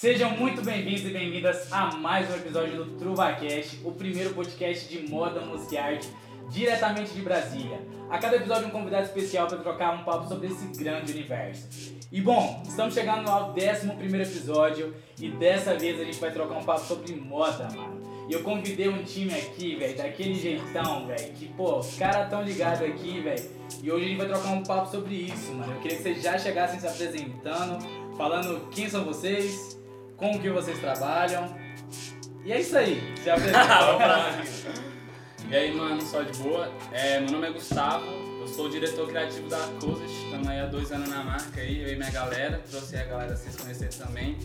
Sejam muito bem-vindos e bem-vindas a mais um episódio do TruvaCast, o primeiro podcast de moda, música e arte diretamente de Brasília. A cada episódio um convidado especial para trocar um papo sobre esse grande universo. E bom, estamos chegando ao 11 episódio e dessa vez a gente vai trocar um papo sobre moda, mano. E eu convidei um time aqui, velho, daquele jeitão, velho, que pô, os caras tão ligados aqui, velho. E hoje a gente vai trocar um papo sobre isso, mano. Eu queria que vocês já chegassem se apresentando, falando quem são vocês, com o que vocês trabalham. E é isso aí, se. E aí, mano, só de boa. É, meu nome é Gustavo, eu sou o diretor criativo da Cousas, estamos aí há dois anos na marca aí, eu e minha galera, trouxe a galera vocês conhecerem também.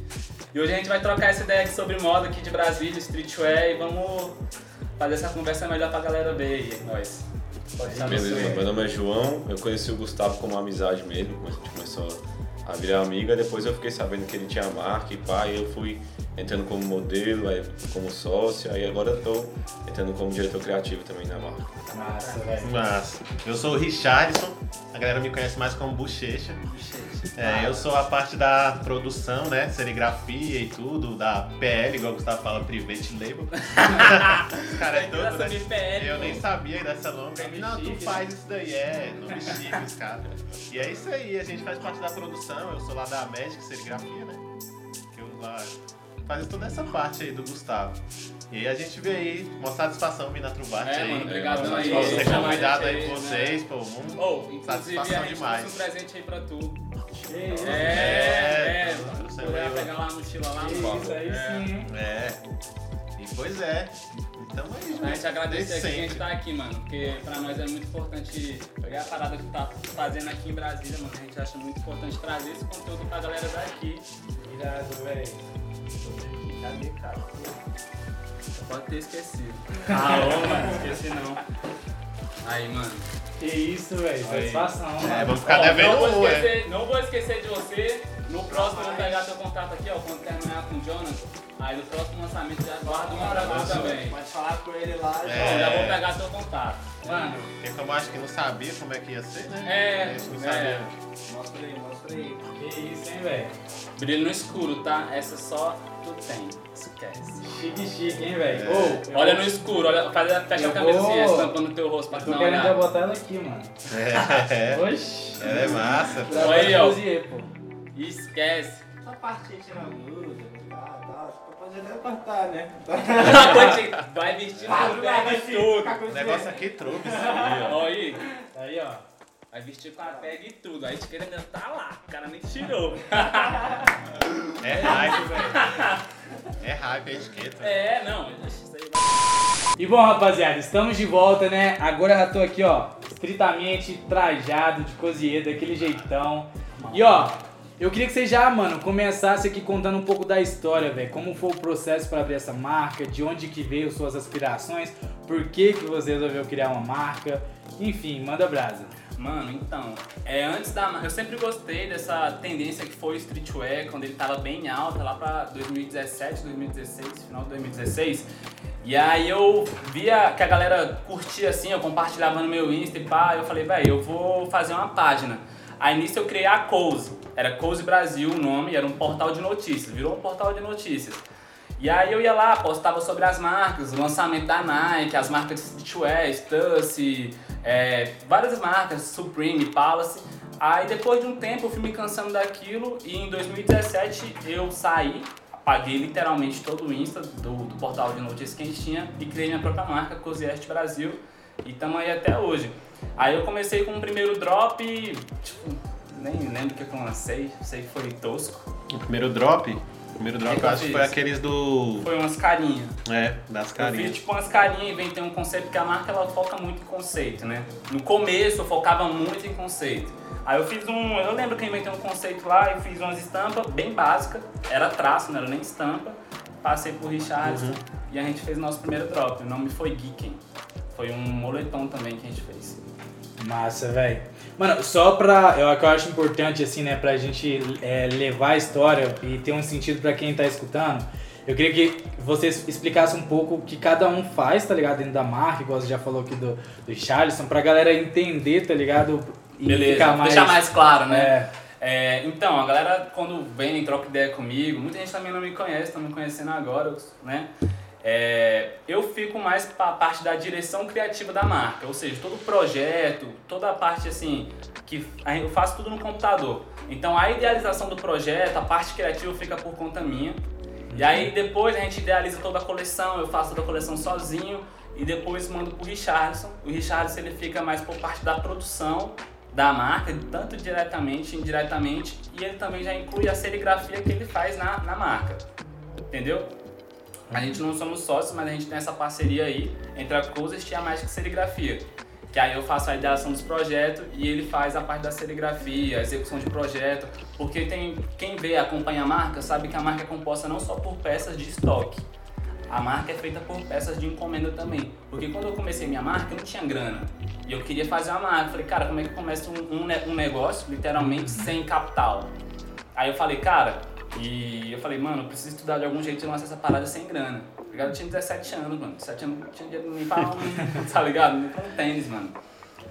E hoje a gente vai trocar essa ideia aqui sobre moda aqui de Brasília, streetwear, e vamos fazer essa conversa melhor pra galera ver aí, nós. Pode estar Beleza, meu nome é João, eu conheci o Gustavo como amizade mesmo, quando a gente começou a virar amiga, depois eu fiquei sabendo que ele tinha marca e pá, e eu fui entrando como modelo, aí como sócio, aí agora eu tô entrando como diretor criativo também na marca. Massa, velho. Mas eu sou o Richardson, a galera me conhece mais como Bochecha. É, eu sou a parte da produção, né? Serigrafia e tudo, da PL, igual o Gustavo fala, Private Label. Os caras é todo, né? PL, Eu nem sabia dessa longa. Nome Não, tu chique, faz isso daí, é, nome chique, os caras. E é isso aí, a gente faz parte da produção, eu sou lá da Magic Serigrafia, né? Que eu lá faço toda essa parte aí do Gustavo. E aí a gente veio aí, uma satisfação vir na Trubate É, aí. mano, obrigadão aí. Ser chamar a convidado aí por né? vocês, pô, um inclusive Satisfação a gente demais. um presente aí pra tu. É, é, É, poder aí, ó. pegar lá a mochila lá no palco. isso aí É. sim, hein? É. E pois é. Então é isso. A gente agradece Desde aqui que a gente tá aqui, mano, porque pra nós é muito importante pegar a parada que tu tá fazendo aqui em Brasília, mano. A gente acha muito importante trazer esse conteúdo pra galera daqui. Irado, velho. Cadê, cara? Pode ter esquecido. Alô, mano, esqueci não. Aí, mano. Que isso, velho. Satisfação, É, vamos ficar Ó, devendo não, vou é. esquecer, não vou esquecer de você. No próximo eu vou pegar teu contato aqui, ó, quando terminar com o Jonathan. Aí no próximo lançamento já guarda um pra tu também. Pode falar com ele lá. É. Já vou pegar teu contato. Mano, Porque como eu acho que não sabia como é que ia ser, né? É, A gente não é. Mostra aí, mostra aí. que isso, hein, velho. Brilho no escuro, tá? Essa só tu tem. Esquece. Chique, chique, hein, velho. É. Eu- Olha no escuro, olha, faz, fecha Eu a assim, vou- estampando o teu rosto pra Eu tu não querendo já olhar. botar ela aqui, mano. É. Oxi. Ela é massa. Trabalho Aí, ó. Esquece. Essa parte aí tira a tá. Pode até cortar, né? Vai vestindo Ah, vai e ficar tudo. com O negócio aqui trouxe isso aí, ó. Aí. Ó. Vai vestir com a pega e tudo. A etiqueta ainda tá lá. O cara nem tirou. É hype, velho. É hype a etiqueta. É, não. E bom, rapaziada, estamos de volta, né? Agora eu já tô aqui, ó, estritamente trajado de cozinheiro, daquele jeitão. E ó, eu queria que você já, mano, começasse aqui contando um pouco da história, velho. Como foi o processo para abrir essa marca, de onde que veio suas aspirações, por que que você resolveu criar uma marca. Enfim, manda brasa. Mano, então, é, antes da. Eu sempre gostei dessa tendência que foi o streetwear, quando ele tava bem alta, lá pra 2017, 2016, final de 2016. E aí eu via que a galera curtia assim, eu compartilhava no meu Insta e pá, eu falei, velho, eu vou fazer uma página. Aí nisso eu criei a Cozy, era Cozy Brasil o nome, era um portal de notícias, virou um portal de notícias. E aí eu ia lá, postava sobre as marcas, o lançamento da Nike, as marcas de streetwear, Stussy, é, várias marcas, Supreme, Palace. Aí depois de um tempo eu fui me cansando daquilo e em 2017 eu saí, apaguei literalmente todo o Insta do, do portal de notícias que a gente tinha e criei minha própria marca, Coziest Brasil, e estamos aí até hoje. Aí eu comecei com o primeiro drop, tipo, nem lembro o que eu lancei, sei que foi tosco. O primeiro drop, o primeiro drop eu acho que foi aqueles do. Foi umas carinhas. É, das Eu fiz carinhas. tipo umas carinhas, inventei um conceito, porque a marca ela foca muito em conceito, né? No começo eu focava muito em conceito. Aí eu fiz um. Eu lembro que eu inventei um conceito lá e fiz umas estampas bem básicas. Era traço, não era nem estampa. Passei por Richard Uhum. e a gente fez o nosso primeiro drop. O nome foi Geeken. Foi um moletom também que a gente fez. Massa, velho. Mano, só pra. Eu, eu acho importante, assim, né, pra gente é, levar a história e ter um sentido pra quem tá escutando. Eu queria que vocês explicassem um pouco o que cada um faz, tá ligado? Dentro da marca, igual você já falou aqui do, do Charleston, pra galera entender, tá ligado? E Beleza, ficar mais. deixar mais claro, né? É, É, então, a galera quando vem, troca ideia comigo, muita gente também não me conhece, tá me conhecendo agora, né? É, eu fico mais para a parte da direção criativa da marca, ou seja, todo o projeto, toda a parte assim, que eu faço tudo no computador. Então a idealização do projeto, a parte criativa fica por conta minha. E aí depois a gente idealiza toda a coleção, eu faço toda a coleção sozinho e depois mando pro Richardson. O Richardson ele fica mais por parte da produção da marca, tanto diretamente, indiretamente, e ele também já inclui a serigrafia que ele faz na, na marca. Entendeu? A gente não somos sócios, mas a gente tem essa parceria aí entre a Closest e a Magic Serigrafia. Que aí eu faço a ideação dos projetos e ele faz a parte da serigrafia, a execução de projeto. Porque tem quem vê, acompanha a marca, sabe que a marca é composta não só por peças de estoque. A marca é feita por peças de encomenda também. Porque quando eu comecei minha marca, eu não tinha grana. E eu queria fazer uma marca. Falei, cara, como é que começa um, um, um negócio, literalmente, sem capital? Aí eu falei, cara, e eu falei, mano, eu preciso estudar de algum jeito de lançar essa parada sem grana. Tá ligado? Eu tinha 17 anos, mano. 17 anos não tinha dinheiro nem pra um, tá ligado? Nem pra um tênis, mano.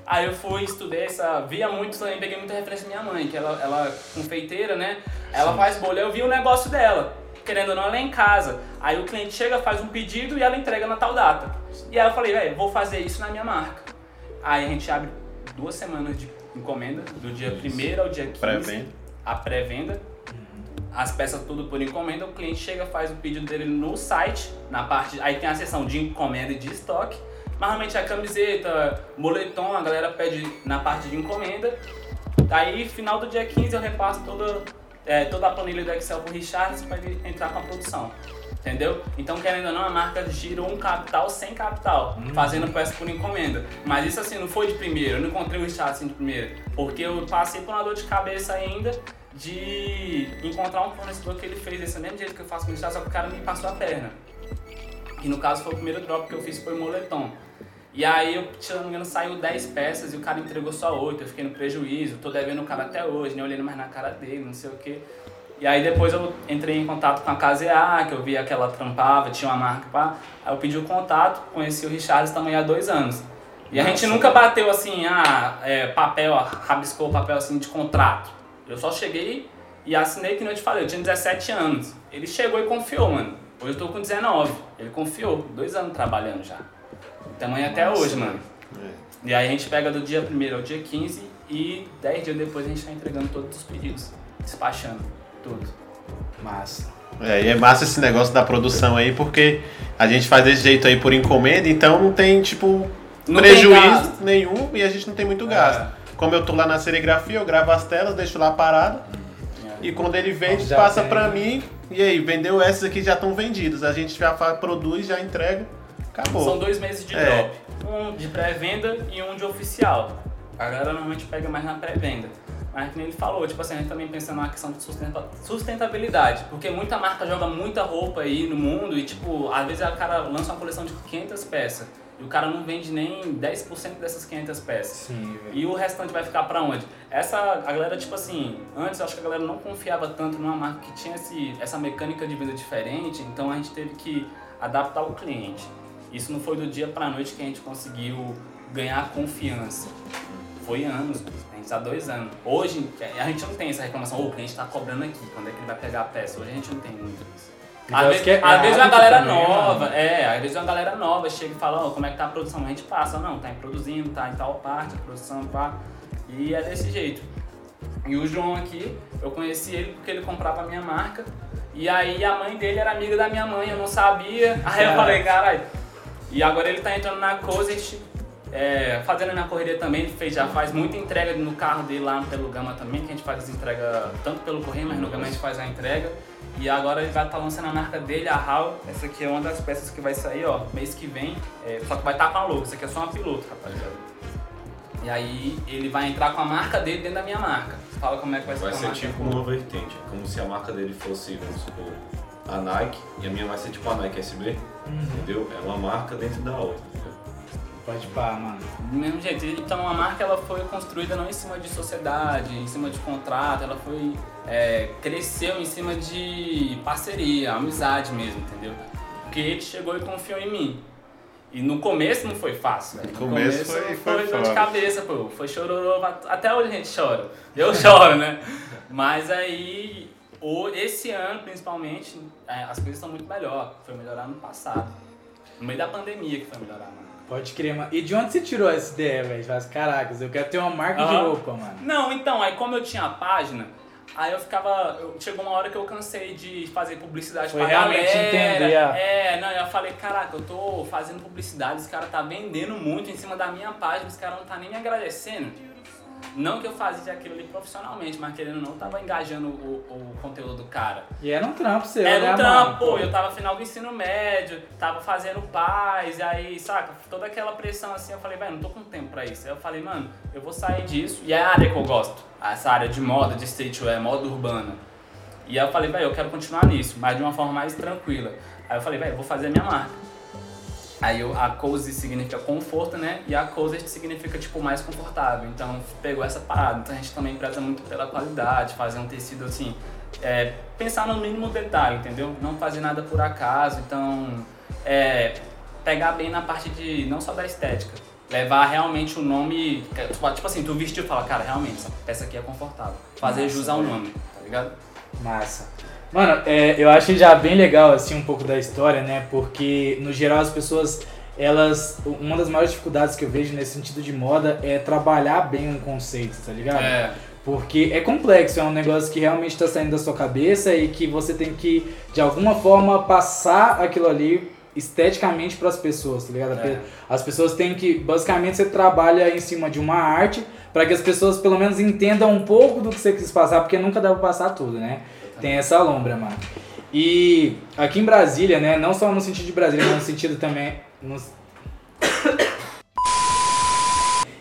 Aí eu fui, estudei essa. Via muito também, peguei muita referência da minha mãe, que ela, ela confeiteira, né? Ela Sim. faz bolha, eu vi o negócio dela. Querendo ou não, ela é em casa. Aí o cliente chega, faz um pedido e ela entrega na tal data. E aí eu falei, velho, vou fazer isso na minha marca. Aí a gente abre duas semanas de encomenda, do dia 1 ao dia 15. Pré-venda. A pré-venda as peças tudo por encomenda, o cliente chega, faz o pedido dele no site, na parte, aí tem a seção de encomenda e de estoque. Normalmente a camiseta, moletom, a galera pede na parte de encomenda. Aí, final do dia 15, eu repasso toda, é, toda a planilha do Excel pro Richard para ele entrar com a produção. Entendeu? Então, querendo ou não, a marca girou um capital sem capital, hum. fazendo peça por encomenda. Mas isso assim, não foi de primeiro, eu não encontrei o Richard assim de primeiro. Porque eu passei por uma dor de cabeça ainda de encontrar um fornecedor que ele fez desse mesmo jeito que eu faço com o só que o cara me passou a perna. E no caso foi o primeiro drop que eu fiz foi moletom. E aí, eu, se não me engano, saiu 10 peças e o cara entregou só 8. Eu fiquei no prejuízo, tô devendo o cara até hoje, nem olhando mais na cara dele, não sei o quê. E aí depois eu entrei em contato com a KZA, que eu via que ela trampava, tinha uma marca pá. Aí eu pedi o contato, conheci o Richard também há dois anos. E a gente nunca bateu assim, ah, é, papel, rabiscou papel assim de contrato. Eu só cheguei e assinei que não te falei, eu tinha 17 anos. Ele chegou e confiou, mano. Hoje eu tô com 19. Ele confiou, dois anos trabalhando já. Tamanho até hoje, mano. É. E aí a gente pega do dia 1 ao dia 15 e 10 dias depois a gente tá entregando todos os pedidos, despachando tudo. Massa. É, e é massa esse negócio da produção aí, porque a gente faz desse jeito aí por encomenda, então não tem, tipo, não prejuízo tem nenhum e a gente não tem muito gasto. É. Como eu tô lá na serigrafia, eu gravo as telas, deixo lá parado. E quando ele vende, já passa né? mim. E aí, vendeu essas aqui já estão vendidas. A gente já produz, já entrega. Acabou. São dois meses de é. drop. Um de pré-venda e um de oficial. A galera normalmente pega mais na pré-venda. Mas como ele falou, tipo assim, a gente também pensa na questão de sustentabilidade. Porque muita marca joga muita roupa aí no mundo e, tipo, às vezes a cara lança uma coleção de 500 peças. E o cara não vende nem 10% dessas 500 peças. Sim, e o restante vai ficar para onde? Essa, a galera, tipo assim, antes eu acho que a galera não confiava tanto numa marca que tinha esse, essa mecânica de venda diferente, então a gente teve que adaptar o cliente. Isso não foi do dia para noite que a gente conseguiu ganhar confiança. Foi anos, a gente está dois anos. Hoje, a gente não tem essa reclamação, oh, o cliente está cobrando aqui, quando é que ele vai pegar a peça? Hoje a gente não tem muito isso. Às vezes, é às vezes uma galera também, né, nova, mano. é, às vezes uma galera nova chega e fala, oh, como é que tá a produção? A gente passa, não, tá produzindo, tá em tal parte, a produção, pá. E é desse jeito. E o João aqui, eu conheci ele porque ele comprava a minha marca. E aí a mãe dele era amiga da minha mãe, eu não sabia. Aí eu falei, caralho. E agora ele tá entrando na Cosest, é, fazendo a minha correria também, ele fez, já faz muita entrega no carro dele lá pelo Gama também, que a gente faz as entregas tanto pelo correio, mas no Gama a gente faz a entrega. E agora ele vai estar tá lançando a marca dele, a HAL. Essa aqui é uma das peças que vai sair, ó, mês que vem. É, só que vai estar tá com a logo, isso aqui é só uma piloto, rapaziada. E aí ele vai entrar com a marca dele dentro da minha marca. Fala como é que vai ser Vai ser tipo uma vertente, como se a marca dele fosse, vamos supor, a Nike, e a minha vai ser tipo a Nike SB, uhum. entendeu? É uma marca dentro da outra. Pode pá, mano. Do mesmo jeito. Então a marca ela foi construída não em cima de sociedade, em cima de contrato, ela foi. É, cresceu em cima de parceria, amizade mesmo, entendeu? Porque ele chegou e confiou em mim. E no começo não foi fácil, velho. No começo, começo foi, foi, foi dor de cabeça, pô. Foi chororô. Até hoje a gente chora. Eu choro, né? Mas aí, o, esse ano, principalmente, é, as coisas estão muito melhor. Foi melhorar no passado. No meio da pandemia que foi melhorar, mano. Pode crer, mano. E de onde você tirou essa ideia, velho? Faz, caracas, eu quero ter uma marca de Aham. roupa, mano. Não, então, aí como eu tinha a página, aí eu ficava. eu- chegou uma hora que eu cansei de fazer publicidade Foi pra realmente galera. entender a- É, não, eu falei, caraca, eu tô fazendo publicidade, os caras tá vendendo muito em cima da minha página, os caras não tá nem me agradecendo. Não que eu fazia aquilo ali profissionalmente, mas querendo ou não, tava engajando o, o conteúdo do cara. E era um trampo seu, Era né, um trampo, mano? eu tava final do ensino médio, tava fazendo paz, e aí, saca, toda aquela pressão assim, eu falei, velho, não tô com tempo pra isso. Aí eu falei, mano, eu vou sair disso, e é a área que eu gosto, essa área de moda, de streetwear, moda urbana. E aí eu falei, velho, eu quero continuar nisso, mas de uma forma mais tranquila. Aí eu falei, velho, eu vou fazer a minha marca. Aí a cozy significa conforto, né? E a cozy significa, tipo, mais confortável. Então, pegou essa parada. Então, a gente também preza muito pela qualidade, fazer um tecido, assim, é, pensar no mínimo detalhe, entendeu? Não fazer nada por acaso. Então, é, pegar bem na parte de, não só da estética, levar realmente o nome, tipo assim, tu vestiu e fala, cara, realmente, essa peça aqui é confortável. Fazer Nossa, jus ao velho. nome, tá ligado? Massa. Mano, é, eu acho já bem legal, assim, um pouco da história, né? Porque, no geral, as pessoas, elas... Uma das maiores dificuldades que eu vejo nesse sentido de moda é trabalhar bem um conceito, tá ligado? É, Porque é complexo, é um negócio que realmente está saindo da sua cabeça e que você tem que, de alguma forma, passar aquilo ali esteticamente para as pessoas, tá ligado? É. As pessoas têm que, basicamente, você trabalha em cima de uma arte para que as pessoas pelo menos entendam um pouco do que você quis passar, porque nunca dá pra passar tudo, né? Tem essa lombra, mano. E aqui em Brasília, né? Não só no sentido de Brasília, mas no sentido também. no-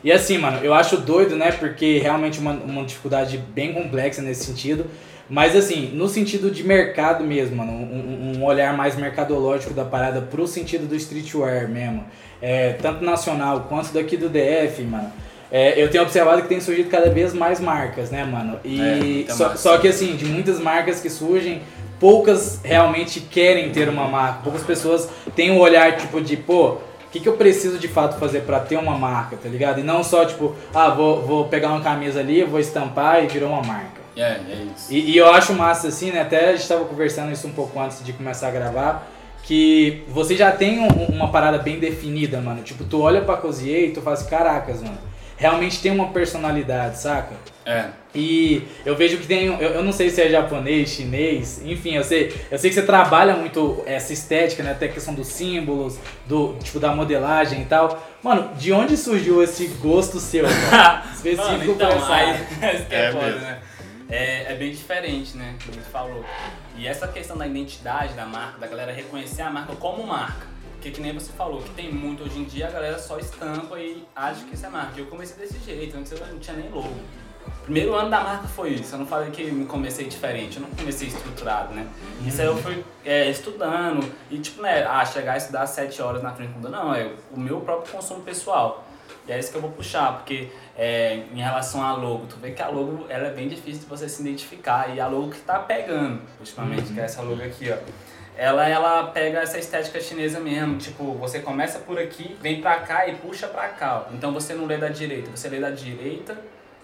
E assim, mano, eu acho doido, né? Porque realmente uma, uma dificuldade bem complexa nesse sentido. Mas assim, no sentido de mercado mesmo, mano, um, um- olhar mais mercadológico da parada pro sentido do streetwear mesmo. É, tanto nacional quanto daqui do DF, mano. É, eu tenho observado que tem surgido cada vez mais marcas, né, mano? É, E muita só, marca. só que assim, de muitas marcas que surgem, poucas realmente querem ter uma marca. Poucas pessoas têm um olhar tipo de, pô, o que, que eu preciso de fato fazer pra ter uma marca, tá ligado? E não só tipo, ah, vou, vou pegar uma camisa ali, vou estampar e virou uma marca. é, é isso. E, e eu acho massa assim, né? Até a gente tava conversando isso um pouco antes de começar a gravar. Que você já tem um- uma parada bem definida, mano. Tipo, tu olha pra Cozier e tu fala assim, caracas, mano. Realmente tem uma personalidade, saca? É. E eu vejo que tem. Eu, eu não sei se é japonês, chinês, enfim, eu sei, eu sei que você trabalha muito essa estética, né? Até a questão dos símbolos, do tipo da modelagem e tal. Mano, de onde surgiu esse gosto seu, cara? Específico Mano, então, pra essa aí, é, É foda, mesmo. né? É, é bem diferente, né? Como a gente falou. E essa questão da identidade da marca, da galera reconhecer a marca como marca. Porque que nem você falou, que tem muito hoje em dia, a galera só estampa e acha que isso é marca. Eu comecei desse jeito, antes eu não tinha nem logo. Primeiro ano da marca foi isso. Eu não falei que me comecei diferente, eu não comecei estruturado, né? Isso aí eu fui é, estudando e tipo, né, ah, chegar a estudar sete horas na frente do computador, não, é o meu próprio consumo pessoal. E é isso que eu vou puxar, porque é, em relação à logo, tu vê que a logo ela é bem difícil de você se identificar. E a logo que tá pegando, ultimamente, que é essa logo aqui, ó. Ela, ela pega essa estética chinesa mesmo, tipo, você começa por aqui, vem pra cá e puxa pra cá. Então você não lê da direita, você lê da direita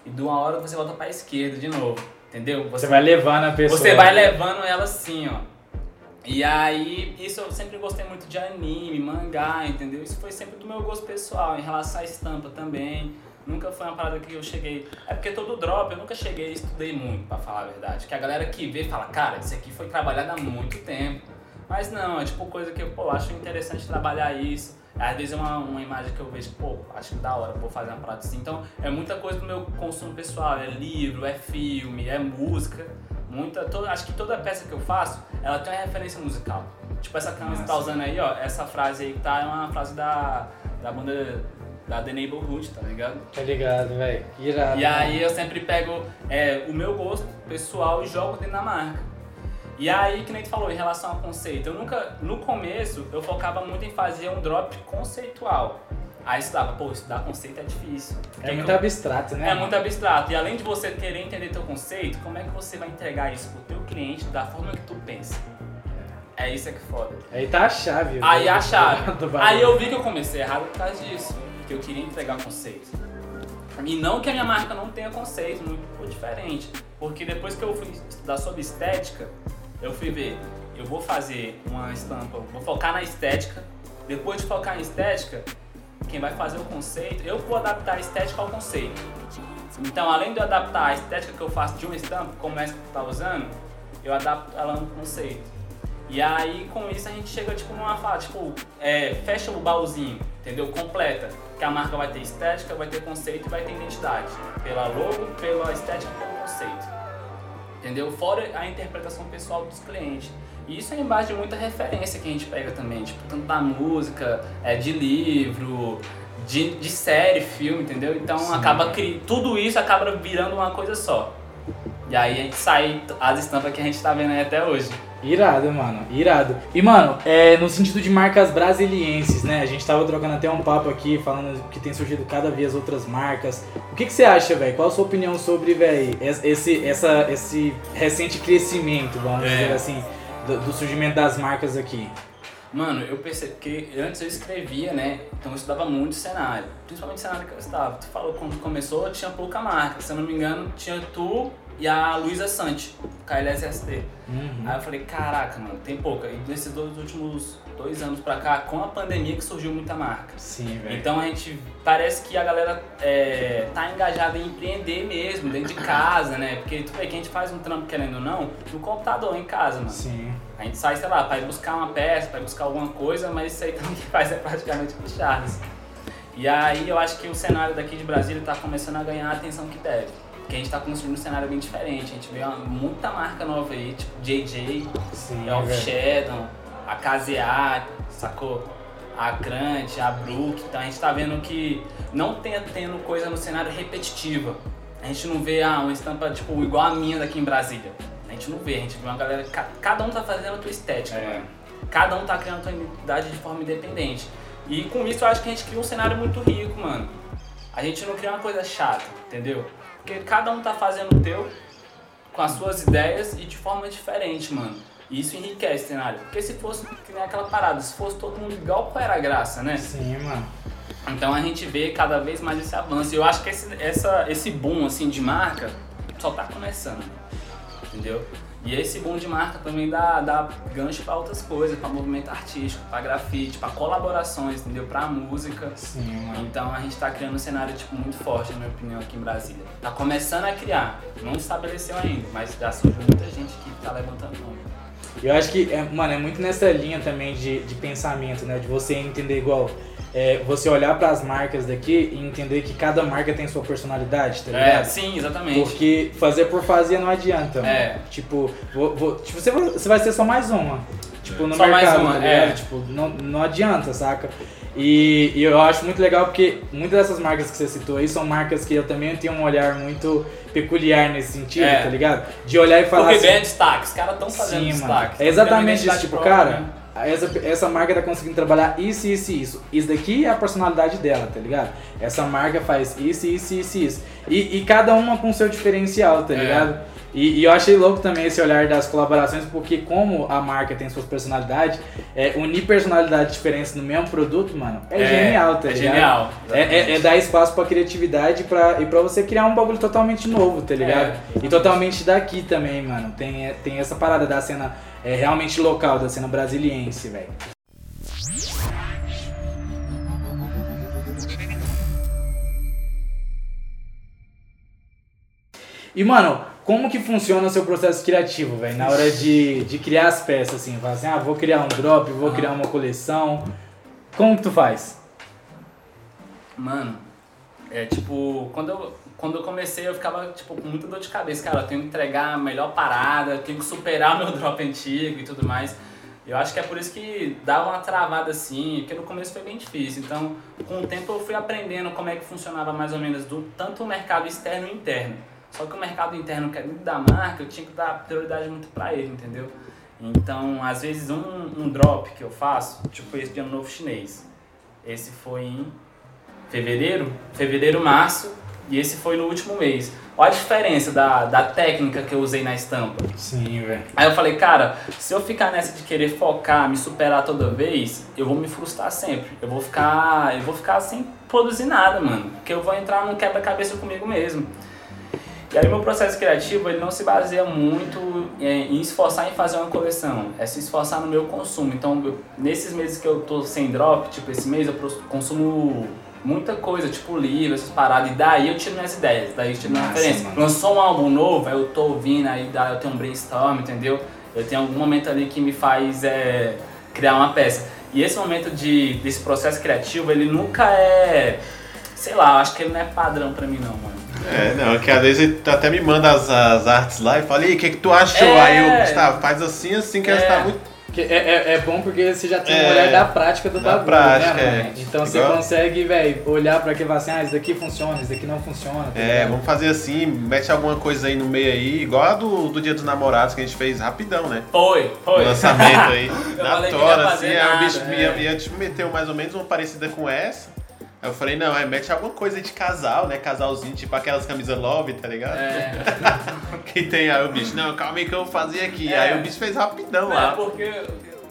e de uma hora você volta pra esquerda de novo, entendeu? Você vai levando a pessoa. Você vai levando ela assim, ó. E aí, isso eu sempre gostei muito de anime, mangá, entendeu? Isso foi sempre do meu gosto pessoal, em relação à estampa também. Nunca foi uma parada que eu cheguei. É porque todo drop eu nunca cheguei e estudei muito, pra falar a verdade. Que a galera que vê fala, cara, isso aqui foi trabalhado há muito tempo. Mas não, é tipo coisa que eu pô, acho interessante trabalhar isso. Às vezes é uma, uma imagem que eu vejo, pô, acho que da hora, vou fazer uma parada assim. Então é muita coisa do meu consumo pessoal. É livro, é filme, é música. Muita, toda, acho que toda peça que eu faço, ela tem uma referência musical. Tipo essa camisa que tá usando aí, ó, essa frase aí que tá é uma frase da, da banda da The Neighborhood, tá ligado? Tá ligado, velho. Irado. E aí eu sempre pego é, o meu gosto pessoal e jogo dentro da marca. E aí, que nem tu falou, em relação ao conceito, eu nunca, no começo, eu focava muito em fazer um drop conceitual. Aí estudava, pô, estudar conceito é difícil. É muito eu- abstrato, né? é muito abstrato. E além de você querer entender teu conceito, como é que você vai entregar isso pro teu cliente da forma que tu pensa? É isso é que foda. Aí tá a chave. Aí do- a chave. Aí eu vi que eu comecei errado por causa disso. Porque eu queria entregar conceito. E não que a minha marca não tenha conceito, muito diferente. Porque depois que eu fui estudar sobre estética, eu fui ver, eu vou fazer uma estampa, vou focar na estética. Depois de focar em estética, quem vai fazer o conceito, eu vou adaptar a estética ao conceito. Então, além de eu adaptar a estética que eu faço de uma estampa, como essa que tu tá usando, eu adapto ela no conceito. E aí, com isso, a gente chega tipo numa fala, tipo, é, fecha o baúzinho, entendeu? Completa. Que a marca vai ter estética, vai ter conceito e vai ter identidade. Pela logo, pela estética e pelo conceito. Entendeu? Fora a interpretação pessoal dos clientes. E isso é em base de muita referência que a gente pega também, tipo, tanto da música, é, de livro, de, de série, filme, entendeu? Então Sim. acaba tudo isso acaba virando uma coisa só. E aí a gente sai as estampas que a gente tá vendo aí até hoje. Irado, mano, irado. E, mano, é, no sentido de marcas brasilienses, né? A gente tava trocando até um papo aqui, falando que tem surgido cada vez outras marcas. O que, que você acha, velho? Qual a sua opinião sobre, velho, esse, essa, esse recente crescimento, vamos É. dizer assim, do, do surgimento das marcas aqui? Mano, eu percebi que antes eu escrevia, né? Então eu estudava muito cenário. Principalmente cenário que eu estava. Tu falou quando começou, tinha pouca marca. Se eu não me engano, tinha tu e a Luísa Sante, KLSST. Uhum. Aí eu falei, caraca, mano, tem pouca. E nesses dois últimos dois anos pra cá, com a pandemia que surgiu muita marca. Sim, velho. Então a gente parece que a galera é, tá engajada em empreender mesmo, dentro de casa, né? Porque tu vê que a gente faz um trampo, querendo ou não, no computador, em casa, mano. Sim. A gente sai, sei lá, pra ir buscar uma peça, pra ir buscar alguma coisa, mas isso aí também quem faz é praticamente o Charles. E aí eu acho que o cenário daqui de Brasília tá começando a ganhar a atenção que deve. Porque a gente tá construindo um cenário bem diferente. A gente vê uma, muita marca nova aí, tipo JJ, Sim, Elf velho. Shadow, a KZA, sacou? A Grant, a Brook. Então a gente tá vendo que não tem tendo coisa no cenário repetitiva. A gente não vê ah, uma estampa tipo igual a minha daqui em Brasília. A gente não vê, a gente vê uma galera. ca- Cada um tá fazendo a tua estética, É. mano. Cada um tá criando a tua identidade de forma independente. E com isso eu acho que a gente cria um cenário muito rico, mano. A gente não cria uma coisa chata, entendeu? Porque cada um tá fazendo o teu, com as suas ideias e de forma diferente, mano. E isso enriquece o cenário. Porque se fosse que nem aquela parada, se fosse todo mundo igual, qual era a graça, né? Sim, mano. Então a gente vê cada vez mais esse avanço. E eu acho que esse, essa, esse boom assim, de marca só tá começando. Entendeu? E esse boom de marca também dá, dá gancho pra outras coisas, pra movimento artístico, pra grafite, pra colaborações, entendeu? Pra música. Sim. Então a gente tá criando um cenário tipo, muito forte, na minha opinião, aqui em Brasília. Tá começando a criar, não estabeleceu ainda, mas já surgiu muita gente que tá levantando nome. Eu acho que, é, mano, é muito nessa linha também de, de pensamento, né? De você entender igual. É, você olhar para as marcas daqui e entender que cada marca tem sua personalidade, tá É, ligado? sim, exatamente. Porque fazer por fazer não adianta, É. mano. Tipo, vou, vou- tipo você, vai, você vai ser só mais uma. Tipo, no Só mais mercado, uma, tá ligado? é. Tipo, não, não adianta, saca? E, e eu acho muito legal porque muitas dessas marcas que você citou aí são marcas que eu também tenho um olhar muito peculiar nesse sentido, É. tá ligado? De olhar e falar Porque assim, ganha destaque, os caras estão fazendo Sim, destaque. É exatamente isso, tipo, cara, né? Essa, essa marca tá conseguindo trabalhar isso, isso e isso. Isso daqui é a personalidade dela, tá ligado? Essa marca faz isso, isso, isso, isso. E, e cada uma com seu diferencial, tá É. E, e eu achei louco também esse olhar das colaborações, porque como a marca tem suas personalidades, é, unir personalidades diferentes no mesmo produto, mano, é, É, genial, tá é ligado? genial, É, é- é dar espaço pra criatividade pra, e pra você criar um bagulho totalmente novo, tá ligado? É. E totalmente daqui também, mano. Tem, é, tem essa parada da cena é, realmente local, da cena brasiliense, velho. E, mano, como que funciona o seu processo criativo, velho? Na hora de, de criar as peças, assim. Fala assim, ah, vou criar um drop, vou criar uma coleção. Como que tu faz? Mano, é tipo, quando eu, quando eu comecei eu ficava tipo, com muita dor de cabeça, cara, eu tenho que entregar a melhor parada, eu tenho que superar meu drop antigo e tudo mais. Eu acho que é por isso que dava uma travada assim, porque no começo foi bem difícil. Então, com o tempo eu fui aprendendo como é que funcionava mais ou menos do, tanto o mercado externo e interno. Só que o mercado interno, que é dentro da marca, eu tinha que dar prioridade muito pra ele, entendeu? Então, às vezes, um, um drop que eu faço, tipo esse de ano novo chinês. Esse foi em fevereiro, fevereiro, março E esse foi no último mês. Olha a diferença da, da técnica que eu usei na estampa. Sim, velho. Aí eu falei, cara, se eu ficar nessa de querer focar, me superar toda vez, eu vou me frustrar sempre. Eu vou ficar, eu vou ficar sem produzir nada, mano, porque eu vou entrar num quebra-cabeça comigo mesmo. E aí meu processo criativo, ele não se baseia muito em, esforçar em fazer uma coleção, é se esforçar no meu consumo. Então, eu- nesses meses que eu tô sem drop, tipo esse mês eu consumo muita coisa, tipo livro, essas paradas, e daí eu tiro minhas ideias, daí eu tiro minha referência. mano. Lançou um álbum novo, aí eu tô ouvindo, aí daí eu tenho um brainstorm, entendeu? Eu tenho algum momento ali que me faz é, criar uma peça. E esse momento de, desse processo criativo, ele nunca é, sei lá, eu acho que ele não é padrão pra mim não, mano. É, não, que às vezes ele até me manda as, as artes lá e fala, e o que, que tu achou? É. Aí eu, Gustavo, faz assim, assim, que É. ela tá muito. Que é, é, é bom porque você já tem um É, olhar da prática do da bagulho, prática, né, é. mano? Então você Igual- consegue, velho, olhar pra aquilo e falar assim, ah, isso daqui funciona, isso daqui não funciona. tá É, ligado? vamos fazer assim, mete alguma coisa aí no meio aí, igual a do, do Dia dos Namorados que a gente fez rapidão, né? Foi, O foi. lançamento aí, na que tora, assim, fazer aí o nada, bicho é. ia, ia te meteu mais ou menos uma parecida com essa. Aí eu falei, não, é, mete alguma coisa de casal, né? Casalzinho, tipo aquelas camisas love, tá ligado? É, Que tem aí o bicho, não, calma aí que eu vou fazer aqui. É. Aí o bicho fez rapidão não, é lá. porque...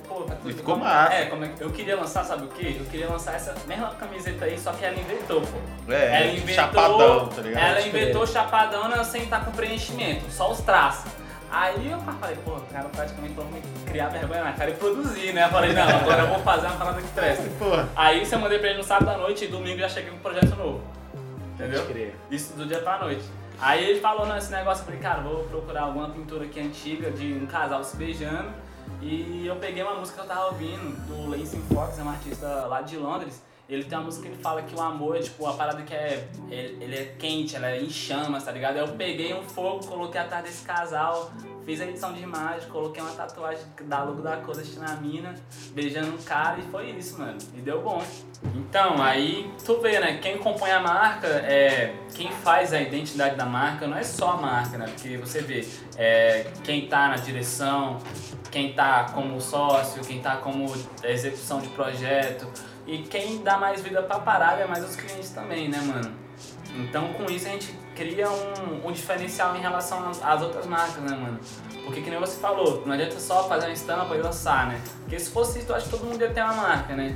Pô, E ficou como- massa. É, como é eu queria lançar, sabe o quê? Eu queria lançar essa mesma camiseta aí, só que ela inventou, pô. É, ela inventou, chapadão, tá ligado? Ela inventou chapadona sem estar com preenchimento, só os traços. Aí eu falei, pô, o cara praticamente falou criar vergonha na cara e produzir, né? Eu falei, não, agora eu vou fazer uma parada que presta. Pô, Aí você mandei pra ele no sábado à noite e domingo já cheguei com um projeto novo. Entendeu? Isso do dia pra noite. Aí ele falou nesse negócio, eu falei, cara, vou procurar alguma pintura aqui antiga de um casal se beijando. E eu peguei uma música que eu tava ouvindo do Lacey Fox, é um artista lá de Londres. Ele tem uma música que ele fala que o amor é tipo uma parada que é. Ele, ele é quente, ela é em chamas, tá ligado? Eu peguei um fogo, coloquei atrás desse casal, fiz a edição de imagem, coloquei uma tatuagem da logo da cor na mina, beijando um cara e foi isso, mano. E deu bom. Então, aí tu vê, né? Quem compõe a marca, é, quem faz a identidade da marca não é só a marca, né? Porque você vê é, quem tá na direção, quem tá como sócio, quem tá como execução de projeto. E quem dá mais vida pra parada é mais os clientes também, né, mano? Então com isso a gente cria um, um diferencial em relação às- às outras marcas, né, mano? Porque que nem você falou, não adianta só fazer uma estampa e lançar, né? Porque se fosse isso, eu acho que todo mundo ia ter uma marca, né?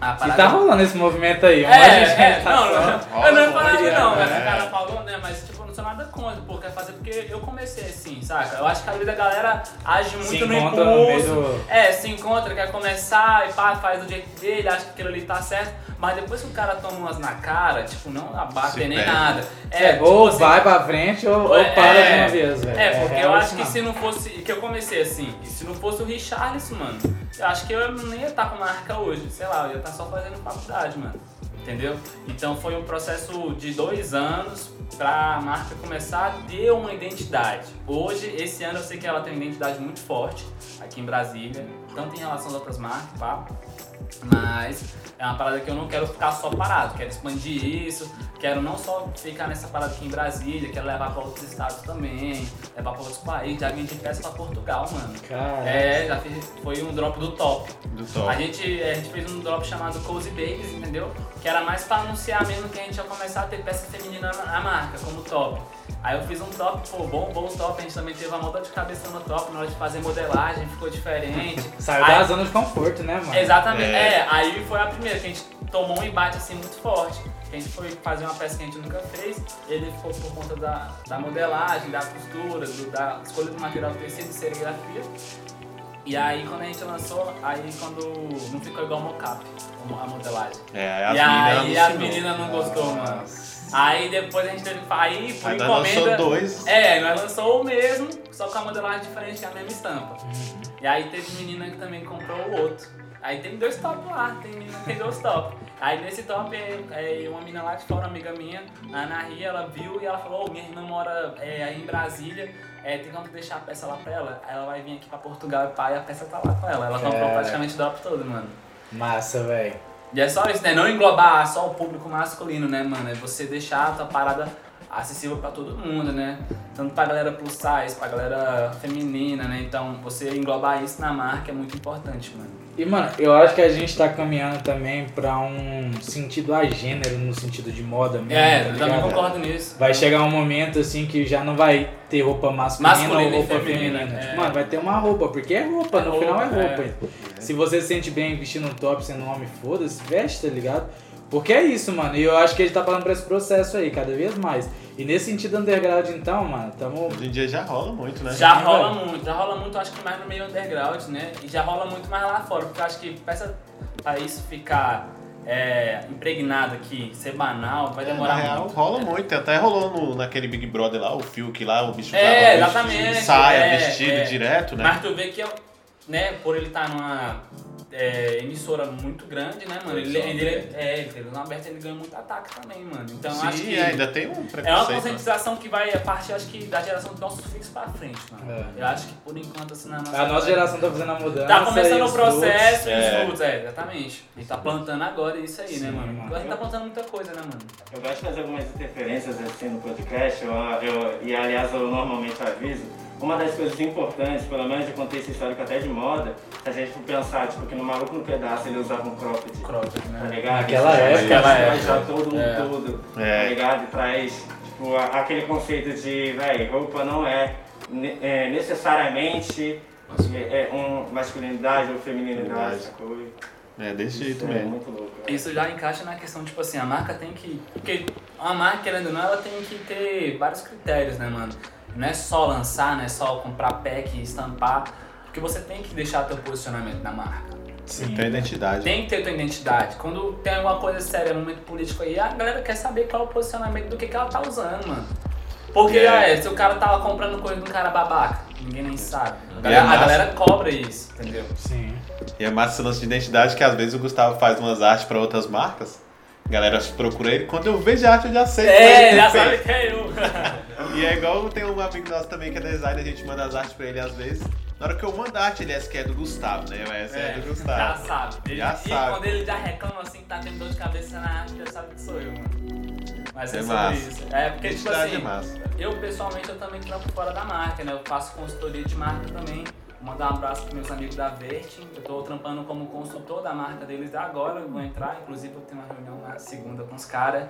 A E tá rolando esse movimento aí. é, é, tá não, não, eu não ia falar não, mas o cara falou, né, mas tipo, não sou nada contra, pô, quer fazer porque eu comecei assim, saca? Eu acho que a vida da galera age muito Se no encontra no meio impulso, do- é, se encontra, quer começar e pá, faz do jeito dele, acha que aquilo ali tá certo, mas depois que o cara toma umas na cara, tipo, não abater nem nada. É, tipo ou assim, vai pra frente ou, ou É, para é. de uma vez, velho. É, porque eu real acho que não. se não fosse. Que eu comecei assim, e se não fosse o Richarlison, mano, eu acho que eu nem ia estar com marca hoje. Sei lá, eu ia estar só fazendo faculdade, mano. Entendeu? Então foi um processo de dois anos pra marca começar a ter uma identidade. Hoje, esse ano eu sei que ela tem uma identidade muito forte aqui em Brasília, tanto em relação às outras marcas, pá. Mas é uma parada que eu não quero ficar só parado, quero expandir isso, quero não só ficar nessa parada aqui em Brasília, quero levar pra outros estados também, levar pra outros países, já vendi peça pra Portugal, mano. Cara, É, já fiz, foi um drop do top. do top. A gente, a gente fez um drop chamado Cozy Babies, entendeu? Que era mais pra anunciar mesmo que a gente ia começar a ter peça feminina na, na marca, como top. Aí eu fiz um top, pô, bom, bom top, a gente também teve uma moda de cabeça no top, na hora de fazer modelagem, ficou diferente. saiu Aí- da zona de conforto, né, mano? Exatamente, É. é. aí foi a primeira que a gente tomou um embate assim muito forte. A gente foi fazer uma peça que a gente nunca fez, ele ficou por conta da, da modelagem, da costura, do- da escolha do material tecido e serigrafia. E aí quando a gente lançou, aí quando não ficou igual o mocap, a modelagem. É, as e aí as meninas não gostou, mano. Nossa. Aí depois a gente teve. Aí por Aí nós lançou encomenda. dois. É, nós lançou o mesmo, só com a modelagem diferente, que é a mesma estampa. Uhum. E aí teve menina que também comprou o outro. Aí tem dois top lá, tem tem dois top. Aí nesse top, é, é, uma menina lá de fora, uma amiga minha, a Ana Ria, ela viu e ela falou, "Ô, minha irmã mora é, aí em Brasília, é, tem como deixar a peça lá pra ela? Aí ela vai vir aqui pra Portugal e pá, e a peça tá lá com ela. Ela comprou praticamente o drop todo, mano. Massa, velho. E é só isso, né? Não englobar só o público masculino, né, mano? É você deixar a tua parada acessível pra todo mundo, né? Tanto pra galera plus size, pra galera feminina, né? Então, você englobar isso na marca é muito importante, mano. E, mano, eu acho que a gente tá caminhando também pra um sentido a gênero, no sentido de moda mesmo. É, tá eu também concordo nisso. Vai chegar um momento assim que já não vai ter roupa masculina, Masculina ou roupa feminina, feminina. é. Tipo, Mano, vai ter uma roupa, porque é roupa, É no final é roupa, roupa. Se você se sente bem vestindo um top sendo homem, foda-se, veste, tá ligado? Porque é isso, mano. E eu acho que ele tá passando por esse processo aí, cada vez mais. E nesse sentido underground, então, mano, tamo. Hoje em dia já rola muito, né? Já Sim, rola velho. muito, já rola muito, acho que mais no meio underground, né? E já rola muito mais lá fora, porque eu acho que peça pra isso ficar é, impregnado aqui, ser banal, vai demorar Na real, muito. rola muito. Até rolou no, naquele Big Brother lá, o Fiuk lá, o bicho É, exatamente, vestido saia, é, vestido é. direto, né? Mas tu vê que, né, por ele estar numa é, emissora muito grande, né, mano? Ele, ele, é, ele teve aberta, ele ganha muito ataque também, mano. Então eu acho Sim, que. é, ainda tem um. É uma né? conscientização que vai a partir, acho que, da geração dos nossos filhos pra frente, mano. É. Eu acho que por enquanto, assim, na nossa. A nossa geração tá fazendo a mudança. Tá começando o processo e é. os frutos, é, exatamente. A gente tá plantando agora isso aí, né, Sim, mano? mano. A gente tá plantando muita coisa, né, mano? Eu gosto de fazer algumas interferências assim no podcast, eu, eu- e aliás eu normalmente aviso. Uma das coisas importantes, pelo menos de contexto histórico até de moda, se a gente for pensar, tipo, que no Maluco no Pedaço ele usava um cropped, Cropped, tá né? ligado? Naquela Isso época, naquela traz época. já todo um É. todo, É. tá ligado? E traz, tipo, a- aquele conceito de, véi, roupa não é, ne- é, necessariamente é, um masculinidade ou sacou? É, desse Isso jeito é mesmo. muito louco. Isso já encaixa na questão, tipo assim, a marca tem que. Porque uma marca, querendo ou não, ela tem que ter vários critérios, né, mano? Não é só lançar, não é só comprar pack e estampar. Porque você tem que deixar teu posicionamento na marca. Sim. Tem identidade. Tem que ter tua identidade. Quando tem alguma coisa séria, momento político aí, a galera quer saber qual é o posicionamento do que, que ela tá usando, mano. Porque É. ah, é, se o cara tava comprando coisa de um cara babaca, ninguém nem sabe. A E galera, é a galera cobra isso, entendeu? Sim. E é massa esse lance de identidade que às vezes o Gustavo faz umas artes pra outras marcas. Galera procura ele. Quando eu vejo a arte, eu já sei. É, já sabe que é eu. E é igual tem um amigo nosso também que é designer, a gente manda as artes pra ele às vezes. Na hora que eu mando a arte, ele é essa que é do Gustavo, né? Essa é, do já Gustavo. sabe. Ele, Já e sabe. quando ele já reclama assim que tá tendo dor de cabeça na arte, já sabe que sou eu, mano. Mas é, É sobre massa. isso. É porque, tipo Identidade assim, é massa. eu pessoalmente eu também trampo fora da marca, né? Eu faço consultoria de marca também. Mandar um abraço pros meus amigos da Vertin. Eu tô trampando como consultor da marca deles agora. Eu vou entrar, inclusive eu tenho uma reunião na segunda com os caras.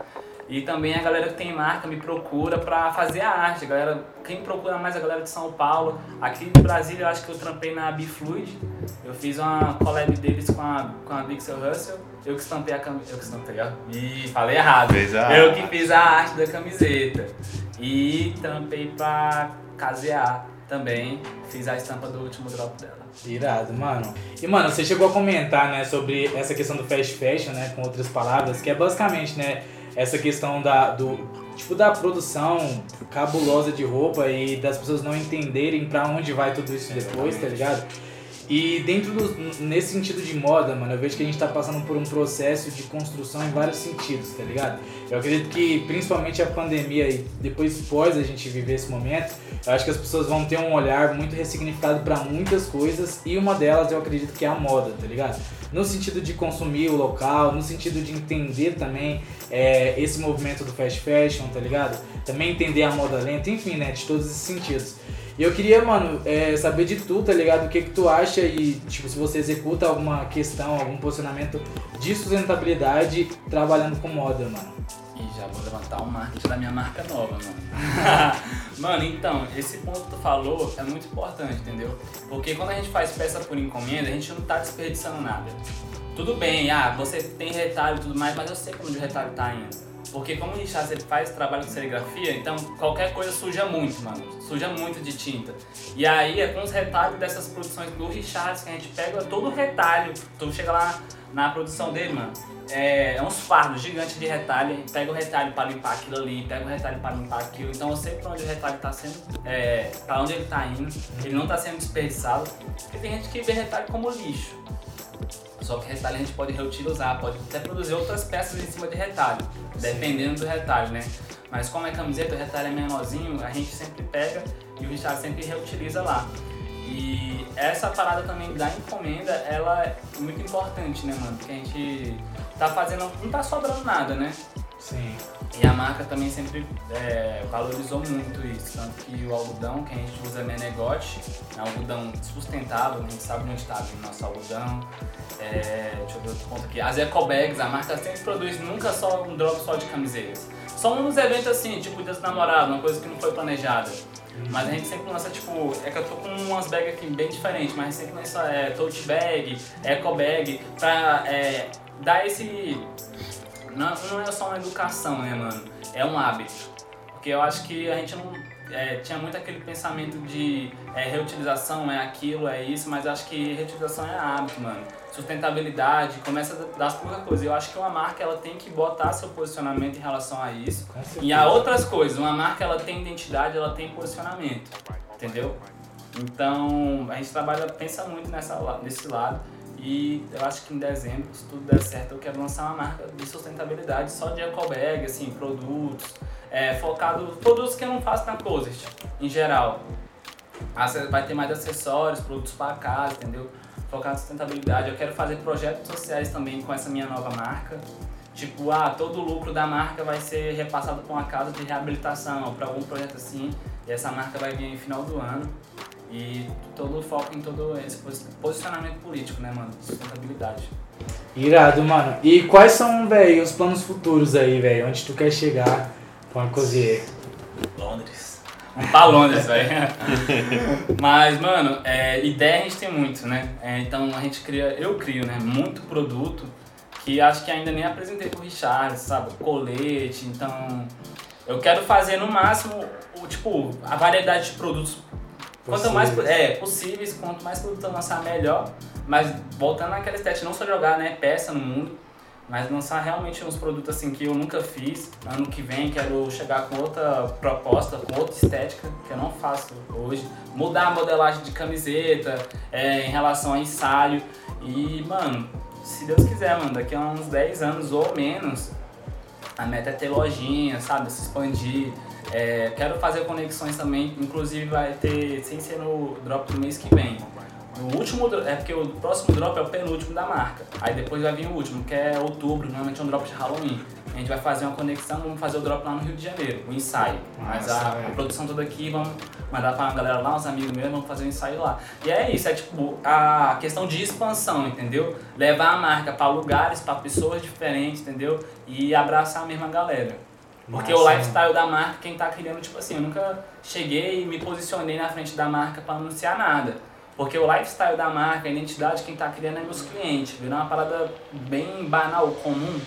E também a galera que tem marca me procura pra fazer a arte. A galera, quem procura mais é a galera de São Paulo. Aqui no Brasil eu acho que eu trampei na Bifluid. Eu fiz uma collab deles com a, com a Pixel Russell. Eu que estampei a camiseta. Eu que estampei, ó. Ih, falei errado. A Eu que fiz a arte da camiseta. E trampei pra KZA também. Fiz a estampa do último drop dela. Irado, mano. E, mano, você chegou a comentar, né, sobre essa questão do fast fashion, né, com outras palavras, que é basicamente, né, essa questão da, do, tipo, da produção cabulosa de roupa e das pessoas não entenderem pra onde vai tudo isso depois, tá ligado? E dentro do, nesse sentido de moda, mano, eu vejo que a gente tá passando por um processo de construção em vários sentidos, tá ligado? Eu acredito que principalmente a pandemia e depois pós a gente viver esse momento, eu acho que as pessoas vão ter um olhar muito ressignificado pra muitas coisas e uma delas eu acredito que é a moda, tá ligado? No sentido de consumir o local, no sentido de entender também é, esse movimento do fast fashion, tá ligado? Também entender a moda lenta, enfim, né? De todos esses sentidos. E eu queria, mano, é, saber de tu, tá ligado? O que que tu acha e, tipo, se você executa alguma questão, algum posicionamento de sustentabilidade trabalhando com moda, mano. E já vou levantar o marketing da minha marca nova, mano. mano, então, esse ponto que tu falou é muito importante, entendeu? Porque quando a gente faz peça por encomenda, a gente não tá desperdiçando nada. Tudo bem, ah, você tem retalho e tudo mais, mas eu sei onde o retalho tá indo. Porque como o Richard ele faz trabalho com serigrafia, então qualquer coisa suja muito, mano. Suja muito de tinta. E aí é com os retalhos dessas produções do Richard que a gente pega todo o retalho. Tu chega lá na produção dele, mano. É, é uns fardos gigantes de retalho, pega o retalho para limpar aquilo ali, pega o retalho para limpar aquilo. Então eu sei pra onde o retalho tá sendo, é, pra onde ele tá indo, ele não tá sendo desperdiçado. Porque tem gente que vê retalho como lixo. Só que retalho a gente pode reutilizar, pode até produzir outras peças em cima de retalho, dependendo do retalho, né? Mas como é camiseta, o retalho é menorzinho, a gente sempre pega e o Richard sempre reutiliza lá. E essa parada também da encomenda, ela é muito importante, né, mano? Porque a gente tá fazendo, não tá sobrando nada, né? Sim. E a marca também sempre é, valorizou muito isso, tanto que o algodão que a gente usa é Menegote, é um algodão sustentável, a gente sabe onde está vindo nosso algodão. É, deixa eu ver outro ponto aqui. As ecobags, a marca sempre produz nunca só um drop só de camisetas. Só uns eventos assim, tipo Dia dos Namorados, uma coisa que não foi planejada. Mas a gente sempre lança, tipo, é que eu tô com umas bags aqui bem diferentes, mas a gente sempre lança é, tote bag, eco bag, pra é, dar esse. Não, não é só uma educação, né, mano? É um hábito. Porque eu acho que a gente não. é, tinha muito aquele pensamento de é, reutilização, é aquilo, é isso, mas acho que reutilização é hábito, mano. Sustentabilidade, começa das poucas coisas. Eu acho que uma marca ela tem que botar seu posicionamento em relação a isso. E há outras coisas, uma marca ela tem identidade, ela tem posicionamento, entendeu? Então a gente trabalha, pensa muito nessa, nesse lado e eu acho que em dezembro, se tudo der certo, eu quero lançar uma marca de sustentabilidade só de ecobag, assim, produtos, é, focado, produtos que eu não faço na Closet, em geral. Vai ter mais acessórios, produtos para casa, entendeu? Focado em sustentabilidade. Eu quero fazer projetos sociais também com essa minha nova marca. Tipo, ah, todo o lucro da marca vai ser repassado para uma casa de reabilitação para algum projeto assim. E essa marca vai vir no final do ano. E todo o foco em todo esse posi- posicionamento político, né, mano? Sustentabilidade. Irado, mano. E quais são, velho, os planos futuros aí, velho? Onde tu quer chegar com a Cozier? Londres. Vamos pra Londres, velho. Mas, mano, é, ideia a gente tem muito, né? É, então a gente cria, eu crio, né? Muito produto que acho que ainda nem apresentei pro Richard, sabe? Colete, então. Eu quero fazer no máximo, o, tipo, a variedade de produtos. Quanto mais é, possíveis, quanto mais produto eu lançar, melhor. Mas voltando naquela estética, não só jogar né, peça no mundo, mas lançar realmente uns produtos assim que eu nunca fiz. Ano que vem quero chegar com outra proposta, com outra estética que eu não faço hoje. Mudar a modelagem de camiseta é, em relação a ensaio. E, mano, se Deus quiser, mano, daqui a uns 10 anos ou menos, a meta é ter lojinha, sabe? Se expandir. É, quero fazer conexões também, inclusive vai ter, sem ser no drop do mês que vem. O último, é porque o próximo drop é o penúltimo da marca. Aí depois vai vir o último, que é outubro, normalmente é um drop de Halloween. A gente vai fazer uma conexão, vamos fazer o drop lá no Rio de Janeiro, o ensaio. Mas Nossa, a, a produção toda aqui, vamos mandar pra uma galera lá, uns amigos meus, vamos fazer o ensaio lá. E é isso, é tipo a questão de expansão, entendeu? Levar a marca pra lugares, pra pessoas diferentes, entendeu? E abraçar a mesma galera. Porque Massa, o mano. lifestyle da marca, quem tá criando, tipo assim, eu nunca cheguei e me posicionei na frente da marca pra anunciar nada. Porque o lifestyle da marca, a identidade, quem tá criando é meus clientes. Virou uma parada bem banal, comum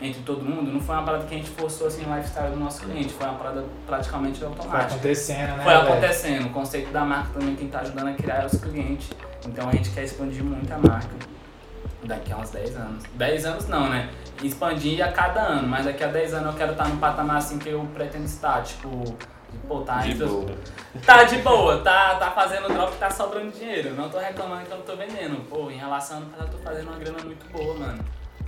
entre todo mundo. Não foi uma parada que a gente forçou assim o lifestyle do nosso cliente. Foi uma parada praticamente Foi automática. acontecendo, né? Foi velho? acontecendo. O conceito da marca também quem tá ajudando a criar é os clientes. Então a gente quer expandir muito a marca. Daqui a uns 10 anos. 10 anos não, né? Expandir a cada ano, mas daqui a 10 anos eu quero estar no patamar assim que eu pretendo estar, tipo, pô, tá De boa. Tá de boa, tá, tá fazendo drop tá sobrando dinheiro. Não tô reclamando que eu não tô vendendo. Pô, em relação passado, eu tô fazendo uma grana muito boa, mano.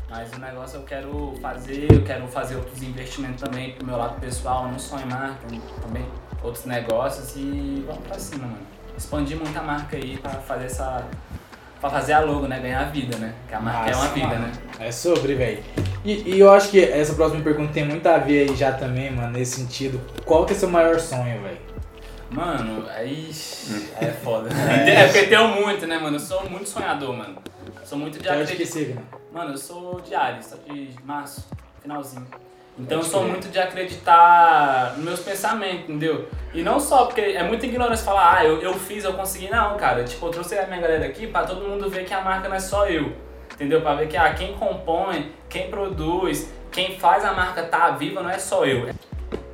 Mas o negócio eu quero fazer, eu quero fazer outros investimentos também pro meu lado pessoal, não só em marca, também outros negócios e vamos pra cima, mano. Expandir muito a marca aí pra fazer essa. Pra fazer a logo, né? Ganhar vida, né? Que a marca é uma vida, mano. né? É sobre, velho. E, e eu acho que essa próxima pergunta tem muito a ver aí já também, mano, nesse sentido. Qual que é seu maior sonho, velho? Mano, aí é foda. É porque tenho muito, né, mano? Eu sou muito sonhador, mano. Sou muito de acreditar. signo? Mano, eu sou de Ares, só de março, finalzinho. Então eu sou muito de acreditar nos meus pensamentos, entendeu? E não só porque é muita ignorância falar, ah, eu, eu fiz, eu consegui. Não, cara. Tipo, eu trouxe a minha galera aqui pra todo mundo ver que a marca não é só eu. Entendeu? Pra ver que ah, quem compõe, quem produz, quem faz a marca tá viva não é só eu.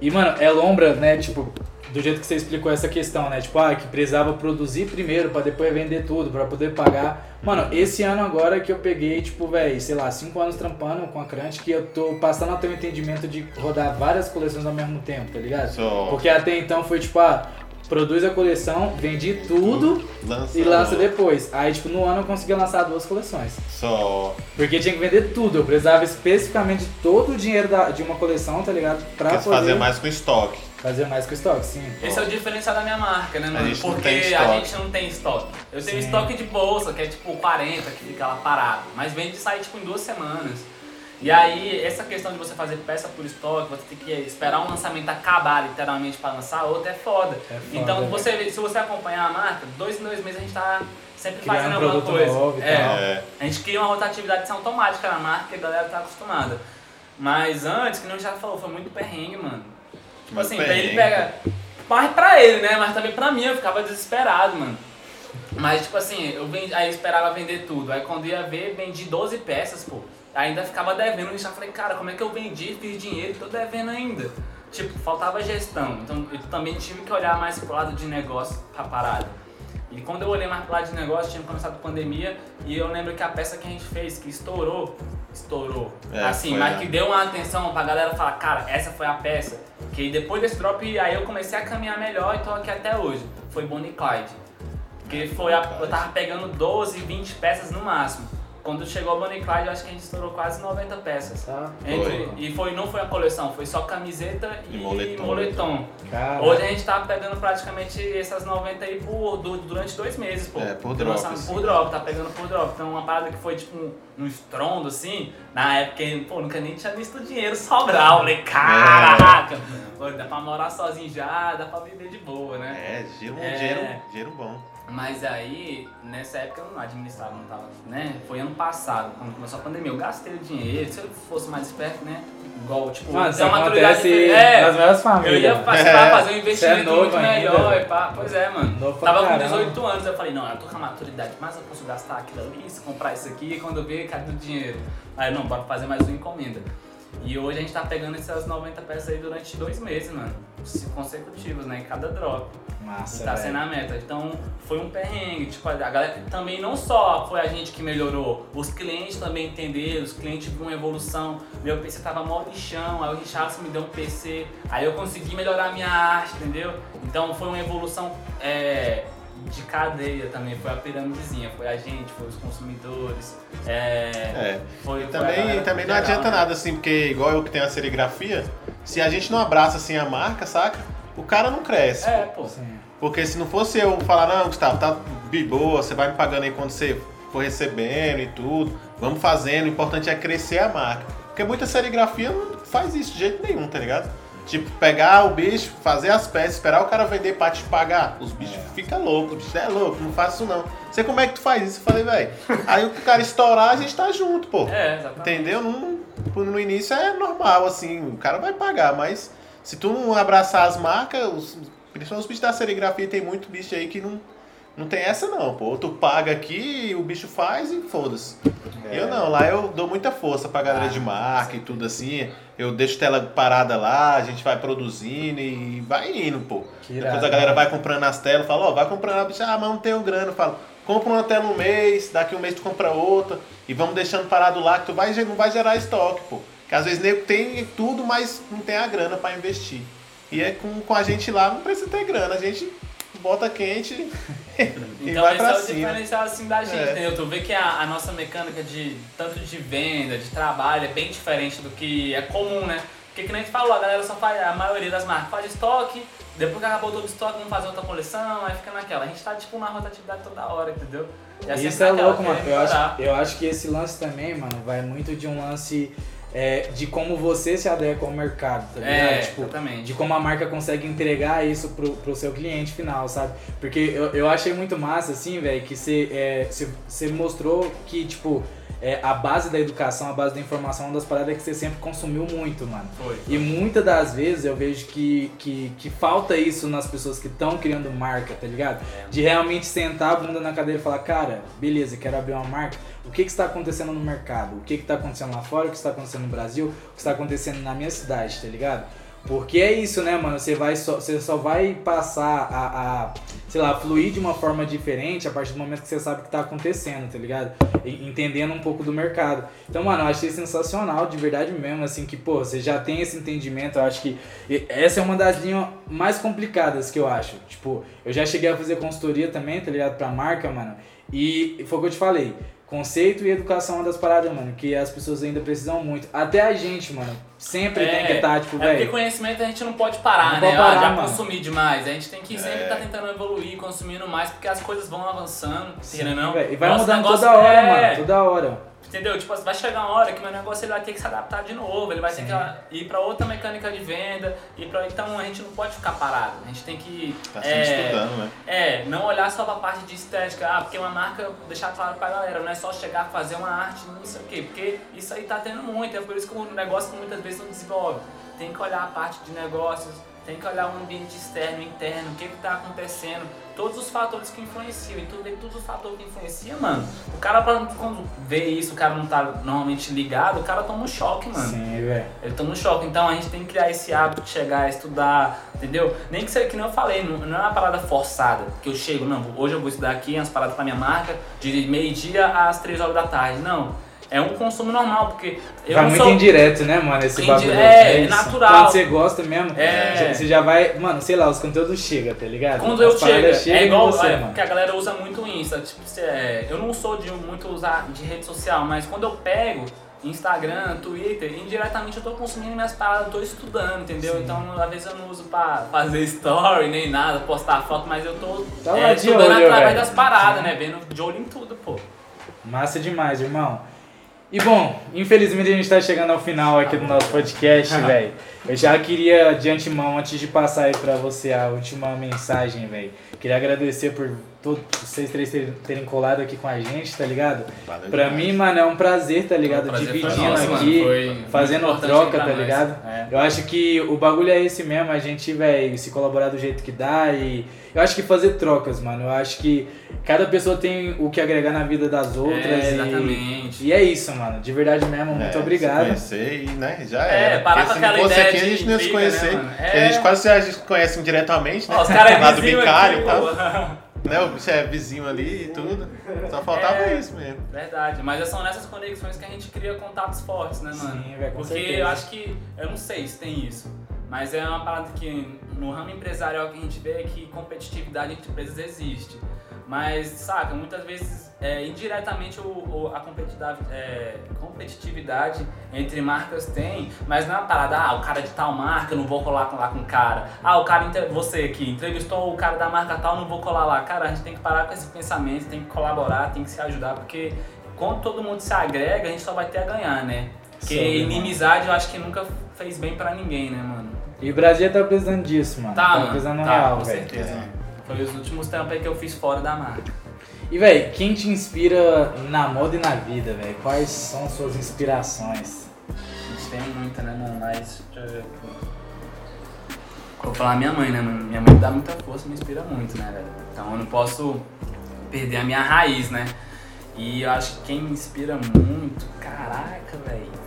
E, mano, é lombra, né, tipo, do jeito que você explicou essa questão, né? Tipo, ah, que precisava produzir primeiro pra depois vender tudo, pra poder pagar. Mano, esse ano agora que eu peguei, tipo, velho, sei lá, cinco anos trampando com a Crunch, que eu tô passando a ter um entendimento de rodar várias coleções ao mesmo tempo, tá ligado? Só Porque até então foi tipo, ah, produz a coleção, vendi tudo lança, e lança depois. Aí, tipo, no ano eu conseguia lançar duas coleções. Só Porque tinha que vender tudo, eu precisava especificamente de todo o dinheiro da- de uma coleção, tá ligado? Pra quer poder fazer mais com estoque. fazer mais com estoque, sim. Esse é o diferencial da minha marca, né, mano? gente não Porque tem a gente não tem estoque. Eu tenho Sim. estoque de bolsa, que é tipo 40, que fica lá parado. Mas vende e sai tipo em duas semanas. E aí, essa questão de você fazer peça por estoque, você tem que esperar um lançamento acabar literalmente pra lançar outro, é foda. É foda, então, né? você, se você acompanhar a marca, dois em dois meses a gente tá sempre Criando fazendo alguma produto coisa. novo e é. É. a gente cria uma rotatividade automática na marca que a galera tá acostumada. Mas antes, que nem o já falou, foi muito perrengue, mano. Tipo Muito assim, pra ele perrengue. pega. Mas pra ele, né? Mas também pra mim eu ficava desesperado, mano. Mas tipo assim, eu vendi, aí eu esperava vender tudo. Aí quando ia ver, vendi 12 peças, pô. Ainda ficava devendo, eu já falei, cara, como é que eu vendi, fiz dinheiro e tô devendo ainda. Tipo, faltava gestão. Então eu também tive que olhar mais pro lado de negócio pra parada. E quando eu olhei mais pro lado de negócio, tinha começado a pandemia e eu lembro que a peça que a gente fez, que estourou, estourou. É, assim, mas que deu uma atenção pra galera falar, cara, essa foi a peça. Que depois desse drop, aí eu comecei a caminhar melhor e tô aqui até hoje. Foi Bonnie Clyde. Porque foi a, eu tava pegando 12, 20 peças no máximo. Quando chegou a Bonnie Clyde, eu acho que a gente estourou quase 90 peças. Tá? Entre- e foi, não foi a coleção, foi só camiseta e, E moletom. moletom. Hoje a gente tá pegando praticamente essas 90 aí por, du- durante dois meses, pô. É, por drop, assim. Por drop, tá pegando por drop. Então uma parada que foi tipo um, um estrondo, assim, na época, pô, nunca nem tinha visto o dinheiro sobrar. Eu falei, caraca, pô, dá pra morar sozinho já, dá pra viver de boa, né? É, dinheiro, É. dinheiro, dinheiro bom. Mas aí, nessa época eu não administrava, não tava, né? Foi ano passado, quando começou a pandemia. Eu gastei o dinheiro, se eu fosse mais esperto, né? Igual, tipo, isso uma maturidade diferente. nas melhores Eu famílias. ia participar, fazer um investimento Você é muito ainda, melhor velho. e pá. Pois é, mano. Novo Tava com caramba. 18 anos, eu falei, não, eu tô com a maturidade, mas eu posso gastar aquilo ali, se comprar isso aqui, e quando eu ver, cadê o dinheiro? Aí, não, bora fazer mais uma encomenda. E hoje a gente tá pegando essas 90 peças aí durante dois meses, mano. Consecutivos, né? Em cada drop. Massa, E tá sendo a meta. Então foi um perrengue. Tipo, a galera também não só foi a gente que melhorou, os clientes também entenderam, os clientes viram uma evolução. Meu PC tava mó lixão, aí o Richardson me deu um PC, aí eu consegui melhorar a minha arte, entendeu? Então foi uma evolução é, de cadeia também, foi a piramidezinha, foi a gente, foi os consumidores. É, É. foi, E foi a galera também, também não geral, adianta né? nada, assim, porque igual eu que tenho a serigrafia, se a gente não abraça assim a marca, saca? O cara não cresce. É, pô. Sim. Porque se não fosse eu falar, não, Gustavo, tá de boa, você vai me pagando aí quando você for recebendo e tudo, vamos fazendo, o importante é crescer a marca. Porque muita serigrafia não faz isso de jeito nenhum, tá ligado? Tipo, pegar o bicho, fazer as peças, esperar o cara vender pra te pagar. Os bichos ficam loucos, bicho é louco, não faço isso não. Sei como é que tu faz isso? Eu falei, velho. Aí o cara estourar, a gente tá junto, pô. É, exatamente. Entendeu? Não- no início é normal, assim, o cara vai pagar, mas se tu não abraçar as marcas, os, principalmente os bichos da serigrafia, tem muito bicho aí que não, não tem essa não, pô. Ou Tu paga aqui, o bicho faz e foda-se. É. Eu não, lá eu dou muita força pra galera Ah, de marca e tudo assim. Eu deixo tela parada lá, a gente vai produzindo e vai indo, pô. Que Depois irado, a galera vai comprando as telas, fala, ó, vai comprando a bicha, ah, mas não tenho grana. Eu falo, compra uma tela um mês, daqui um mês tu compra outra, e vamos deixando parado lá, que tu vai, não vai gerar estoque, pô. Que às vezes nego tem tudo, mas não tem a grana pra investir. E é com, com a gente lá, não precisa ter grana, a gente bota quente e Então vai esse pra é o cima. diferencial assim da gente, É. entendeu? Tu vê que a, a nossa mecânica de tanto de venda, de trabalho é bem diferente do que é comum, né? Porque que nem a gente falou, a galera só faz, a maioria das marcas faz estoque, depois que acabou todo o estoque, vamos fazer outra coleção, aí fica naquela. A gente tá tipo na rotatividade toda hora, entendeu? E sempre Isso é louco, mano. querendo Eu melhorar. acho, eu acho que esse lance também, mano, vai muito de um lance é, de como você se adequa ao mercado, tá ligado? É, Tipo, exatamente. de como a marca consegue entregar isso pro, pro seu cliente final, sabe? Porque eu, eu achei muito massa, assim, velho, que você é, mostrou que, tipo, é, a base da educação, a base da informação, é uma das paradas que você sempre consumiu muito, mano. Foi. E muitas das vezes eu vejo que, que, que falta isso nas pessoas que estão criando marca, tá ligado? É. De realmente sentar a bunda na cadeira e falar, cara, beleza, quero abrir uma marca. O que que está acontecendo no mercado? O que que está acontecendo lá fora? O que está acontecendo no Brasil? O que está acontecendo na minha cidade, tá ligado? Porque é isso, né, mano? Você, vai só, você só vai passar a, a, sei lá, fluir de uma forma diferente a partir do momento que você sabe o que tá acontecendo, tá ligado? E- entendendo um pouco do mercado. Então, mano, eu achei sensacional, de verdade mesmo, assim, que, pô, você já tem esse entendimento, eu acho que essa é uma das linhas mais complicadas que eu acho. Tipo, eu já cheguei a fazer consultoria também, tá ligado? Pra marca, mano, e foi o que eu te falei. Conceito e educação é uma das paradas, mano, que as pessoas ainda precisam muito. Até a gente, mano, sempre É, tem que estar, tipo, É porque velho. conhecimento a gente não pode parar, Não né? pode Ah, parar, já mano. consumir demais. A gente tem que sempre É. estar tentando evoluir, consumindo mais, porque as coisas vão avançando, ou não. velho. E vai Nosso mudando negócio toda hora, é- mano, toda hora. Entendeu? Tipo, vai chegar uma hora que meu negócio ele vai ter que se adaptar de novo, ele vai Sim. ter que ir pra outra mecânica de venda, ir pra... então a gente não pode ficar parado, a gente tem que Tá sempre estudando, né? é, não olhar só pra parte de estética, ah, porque uma marca, deixar claro pra galera, não é só chegar, fazer uma arte, não sei o quê, porque isso aí tá tendo muito, é por isso que o negócio muitas vezes não desenvolve. Tem que olhar a parte de negócios, tem que olhar o ambiente externo, interno, o que que tá acontecendo, todos os fatores que influenciam, e tudo todos os fatores que influenciam, mano, o cara quando vê isso, o cara não tá normalmente ligado, o cara toma um choque, mano. Sim, velho. Ele toma um choque. Então a gente tem que criar esse hábito de chegar, estudar, entendeu? Nem que seja que nem eu falei, não, não é uma parada forçada. Que eu chego, não, hoje eu vou estudar aqui umas paradas pra minha marca, de meio-dia às três horas da tarde. Não. É um consumo normal, porque eu Vai muito sou. indireto, né, mano? Esse Indi- bagulho. é, isso. natural. Quando você gosta mesmo, É. você já vai. Mano, sei lá, os conteúdos chegam, tá ligado? Quando eu chego, chegam é igual você, é, mano. porque a galera usa muito o Insta. Tipo, é, eu não sou de muito usar de rede social, mas quando eu pego Instagram, Twitter, indiretamente eu tô consumindo minhas paradas, tô estudando, entendeu? Então, às vezes eu não uso pra fazer story nem nada, postar foto, mas eu tô Tá é, estudando olho, através velho. das paradas, né? Vendo de olho em tudo, pô. Massa demais, irmão. E bom, infelizmente a gente tá chegando ao final aqui do nosso podcast, velho. Eu já queria, de antemão, antes de passar aí pra você a última mensagem, velho. Queria agradecer por todos vocês três terem, colado aqui com a gente, tá ligado? Valeu Pra demais. mim, mano, é um prazer, tá ligado? O prazer Dividindo nosso, aqui, Foi muito fazendo troca, tá ligado? É. Eu acho que o bagulho é esse mesmo, a gente, velho, se colaborar do jeito que dá e. Eu acho que fazer trocas, mano. Eu acho que cada pessoa tem o que agregar na vida das outras. É, e- exatamente. E, é isso, mano. De verdade mesmo, muito É, se obrigado. conhecer e, né, já É, era. parar com se não aquela fosse ideia aqui, a de gente não ia se conhecer. né, É. A gente quase já se conhece indiretamente, né? Ó, os caras Lá é do Bicário e tal. Né? O bicho é vizinho ali e tudo. Só faltava É. isso mesmo. Verdade, mas são nessas conexões que a gente cria contatos fortes, né, mano? Sim, velho, com Porque certeza. eu acho que, eu não sei se tem isso, mas é uma parada que no ramo empresarial que a gente vê é que competitividade entre empresas existe. Mas, saca, muitas vezes, é, indiretamente, o, o- a competitividade, é, competitividade entre marcas tem, mas não é uma parada, ah, o cara de tal marca, eu não vou colar lá com o cara. Ah, o cara, você aqui, entrevistou o cara da marca tal, não vou colar lá. Cara, a gente tem que parar com esse pensamento, tem que colaborar, tem que se ajudar, porque quando todo mundo se agrega, a gente só vai ter a ganhar, né? Porque inimizade eu acho que nunca fez bem pra ninguém, né, mano? E o Brasil tá precisando disso, mano. Tá, mano. precisando tá, real, com velho. certeza. Foi os últimos tempos aí que eu fiz fora da marca. E, velho, quem te inspira na moda e na vida, velho? Quais são suas inspirações? A gente tem muita, né, mano? Mas. Deixa eu ver aqui. Vou falar minha mãe, né, mano? Minha mãe dá muita força, me inspira muito, né, velho? Então eu não posso perder a minha raiz, né? E eu acho que quem me inspira muito. Caraca, velho.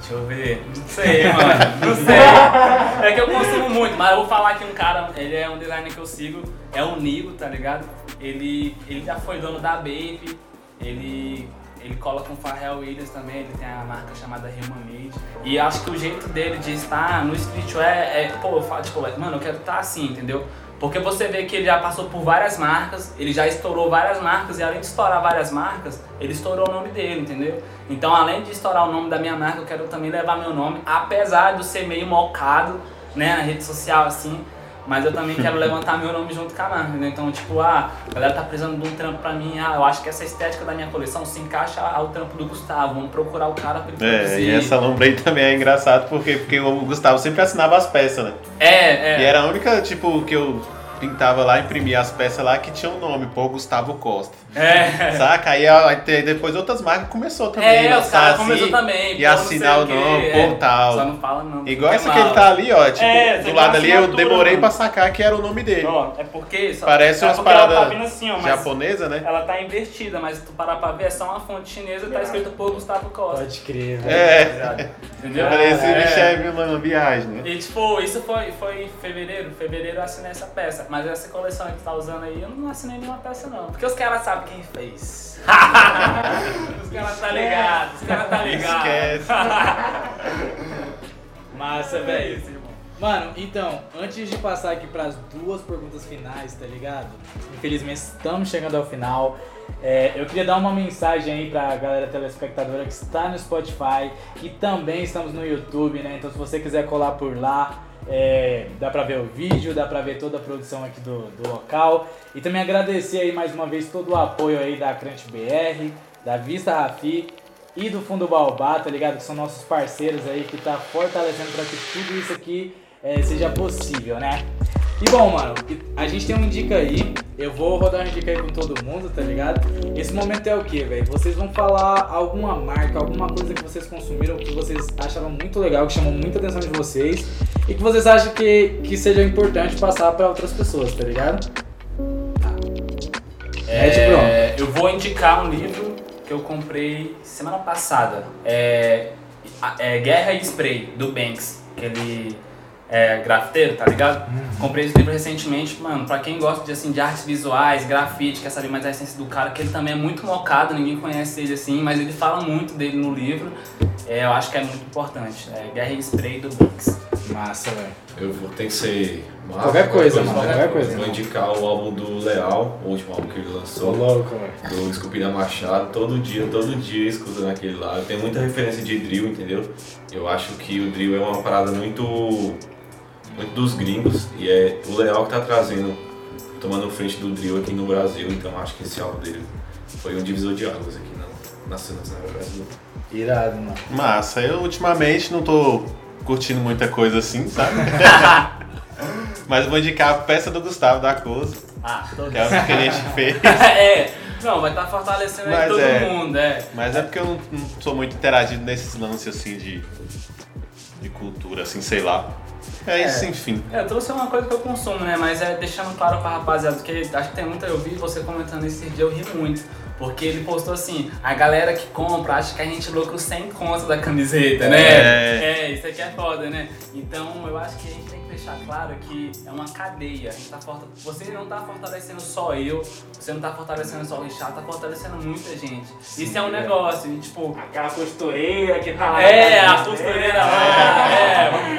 Deixa eu ver. Não sei, mano. Não sei. É que eu consumo muito, mas eu vou falar que um cara, ele é um designer que eu sigo, é o Nigo, tá ligado? Ele, ele já foi dono da Bape, ele, ele cola com o Pharrell Williams também, ele tem a marca chamada Human Made. E acho que o jeito dele de estar no streetwear é, pô, eu falo, tipo, mano, eu quero estar assim, entendeu? Porque você vê que ele já passou por várias marcas, ele já estourou várias marcas e além de estourar várias marcas, ele estourou o nome dele, entendeu? Então, além de estourar o nome da minha marca, eu quero também levar meu nome, apesar de eu ser meio mocado, né, na rede social assim, mas eu também quero levantar meu nome junto com a marca, entendeu? Então, tipo, ah, a galera tá precisando de um trampo pra mim, ah, eu acho que essa estética da minha coleção se encaixa ao trampo do Gustavo, vamos procurar o cara pra ele É, produzir. e essa lombra aí também é engraçado porque, porque o Gustavo sempre assinava as peças, né? É, é. E era a única, tipo, que eu pintava lá, imprimia as peças lá que tinha um nome, pô, Gustavo Costa. É. Saca? Aí depois outras marcas começou também. É, os lançar caras assim, começaram também. E assinar o nome, pô, tal. Só não fala não. Igual essa é que ele tá ali, ó. Tipo, É, do lado ali eu demorei mano. pra sacar que era o nome dele. Ó, é porque... Só, Parece é umas ela paradas tá assim, ó, Japonesa, né? Ela tá invertida, mas se tu parar pra ver, é só uma fonte chinesa e tá escrito por Gustavo Costa. Pode crer, velho. É. Entendeu? Eu falei, esse É. bicho é viagem, né? E tipo, isso foi, foi em fevereiro. Fevereiro eu assinei essa peça. Mas essa coleção que tu tá usando aí, eu não assinei nenhuma peça não. Porque os caras sabem quem fez. os caras tá ligado, os caras tá ligado. Esquece. Massa, É velho. Mano, então, antes de passar aqui pras duas perguntas finais, tá ligado? Infelizmente estamos chegando ao final. É, eu queria dar uma mensagem aí pra galera telespectadora que está no Spotify e também estamos no YouTube, né? Então se você quiser colar por lá, é, dá pra ver o vídeo, dá pra ver toda a produção aqui do, do local. E também agradecer aí mais uma vez todo o apoio aí da Crunch BR, da Vista Rafi e do Fundo Baobá, tá ligado? Que são nossos parceiros aí que tá fortalecendo para que tudo isso aqui é, seja possível, né? E bom, mano, a gente tem um indica aí, eu vou rodar um indica aí com todo mundo, tá ligado? Esse momento é o que, velho? Vocês vão falar alguma marca, alguma coisa que vocês consumiram, que vocês acharam muito legal, que chamou muita atenção de vocês e que vocês acham que, que seja importante passar para outras pessoas, tá ligado? É, eu vou indicar um livro que eu comprei semana passada. É, é Guerra e Spray, do Banks, que ele é, grafiteiro, tá ligado? Uhum. Comprei esse livro recentemente, mano, pra quem gosta de, assim, de artes visuais, grafite, quer saber mais a essência do cara, que ele também é muito mocado, ninguém conhece ele assim, mas ele fala muito dele no livro, é, eu acho que é muito importante. É Guerra e Spray do Banks. Massa, velho. Eu vou ter que ser. Massa, qualquer coisa, mano, qualquer coisa. Vou indicar o álbum do Leal, o último álbum que ele lançou. Tô louco, velho. Do Esculpida Machado. Todo dia, todo dia escutando aquele lá. Tem muita referência de drill, entendeu? Eu acho que o drill é uma parada muito muito dos gringos e é o Leal que tá trazendo, tomando frente do drill aqui no Brasil, então acho que esse álbum dele foi um divisor de águas aqui na, na cena brasileira. Irado, mano. Massa, eu ultimamente não tô curtindo muita coisa assim, sabe? Mas vou indicar a peça do Gustavo da Coisa. Ah, que é o que a gente fez. é, não, vai estar tá fortalecendo aí todo é, mundo, é. Mas é porque eu não, não sou muito interagido nesses lances assim de, de cultura, assim, sei lá. É isso, é. enfim. É, eu trouxe uma coisa que eu consumo, né? Mas é deixando claro pra rapaziada, porque acho que tem muita. Eu vi você comentando esse dia, eu ri muito. Porque ele postou assim, a galera que compra acha que a gente lucra sem conta da camiseta, né? É. é, isso aqui é foda, né? Então eu acho que a gente tem que deixar claro que é uma cadeia. A gente tá forta... Você não tá fortalecendo só eu, você não tá fortalecendo só o Richard, tá fortalecendo muita gente. Sim, isso é um é. negócio, e, tipo. Aquela costureira que tá lá. É, a costureira lá. É,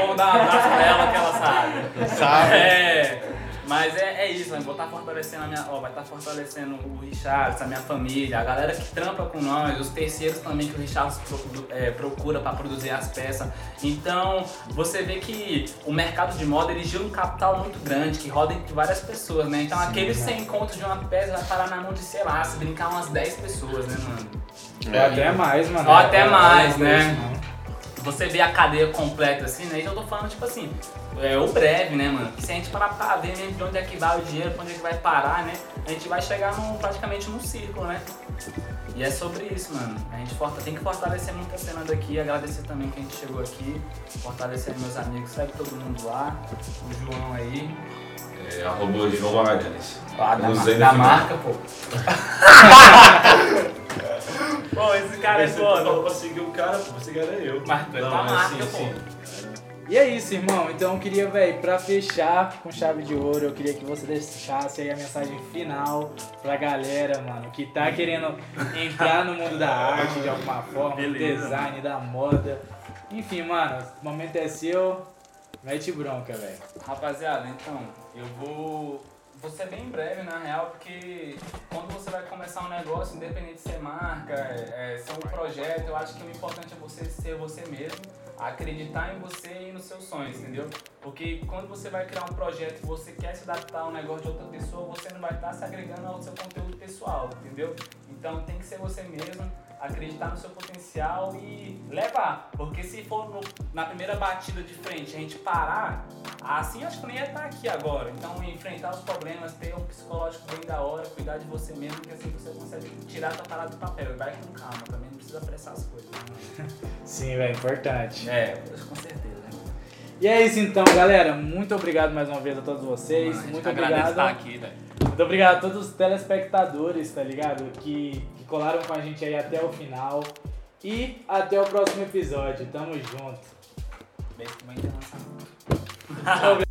sabe. É. Mas é, é isso, né? vou estar tá fortalecendo a minha. Ó, vai estar tá fortalecendo o Richard, a minha família, a galera que trampa com nós, os terceiros também que o Richard é, procura para produzir as peças. Então, você vê que o mercado de moda ele gira um capital muito grande, que roda entre várias pessoas, né? Então, Sim, aqueles né? 100 contos de uma peça vai parar na mão de, sei lá, se brincar umas 10 pessoas, né, mano? É, até mais, mano. Ou até mais, né? Você vê a cadeia completa assim, né? Então eu tô falando, tipo assim, é o breve, né, mano? Que se a gente parar pra ver mesmo de onde é que vai o dinheiro, pra onde é que vai parar, né? A gente vai chegar num, praticamente num círculo, né? E é sobre isso, mano. A gente tem que fortalecer muito a cena daqui, agradecer também que a gente chegou aqui, fortalecer meus amigos, segue todo mundo lá, o João aí. É, arroba João Magalhães. Ah, da, da marca, pô. Pô, esse cara é foda. Falou pra seguir o cara, pô, pra seguir era eu. Mas tu é tua marca, pô. E é isso, irmão. Então eu queria, velho, pra fechar com chave de ouro, eu queria que você deixasse aí a mensagem final pra galera, mano, que tá querendo entrar no mundo da arte de alguma forma, do design, mano. da moda. Enfim, mano, o momento é seu. Mete bronca, velho. Rapaziada, então, eu vou vou ser bem breve na real, porque quando você vai começar um negócio, independente de ser marca, é, ser um projeto, eu acho que o importante é você ser você mesmo, acreditar em você e nos seus sonhos, entendeu? Porque quando você vai criar um projeto e você quer se adaptar a um negócio de outra pessoa, você não vai estar se agregando ao seu conteúdo pessoal, entendeu? Então tem que ser você mesmo acreditar no seu potencial e levar. Porque se for no, na primeira batida de frente a gente parar, assim acho que nem ia estar aqui agora. Então enfrentar os problemas, ter um psicológico bem da hora, cuidar de você mesmo, que assim você consegue tirar a tua parada do papel. E vai com calma, também não precisa apressar as coisas. Né? Sim, velho, importante. É, com certeza. E é isso então, galera. Muito obrigado mais uma vez a todos vocês. Mano, muito obrigado. Estar aqui, velho. Muito obrigado a todos os telespectadores, tá ligado? Que colaram com a gente aí até o final. E até o próximo episódio. Tamo junto. Beijo, mãe internacional.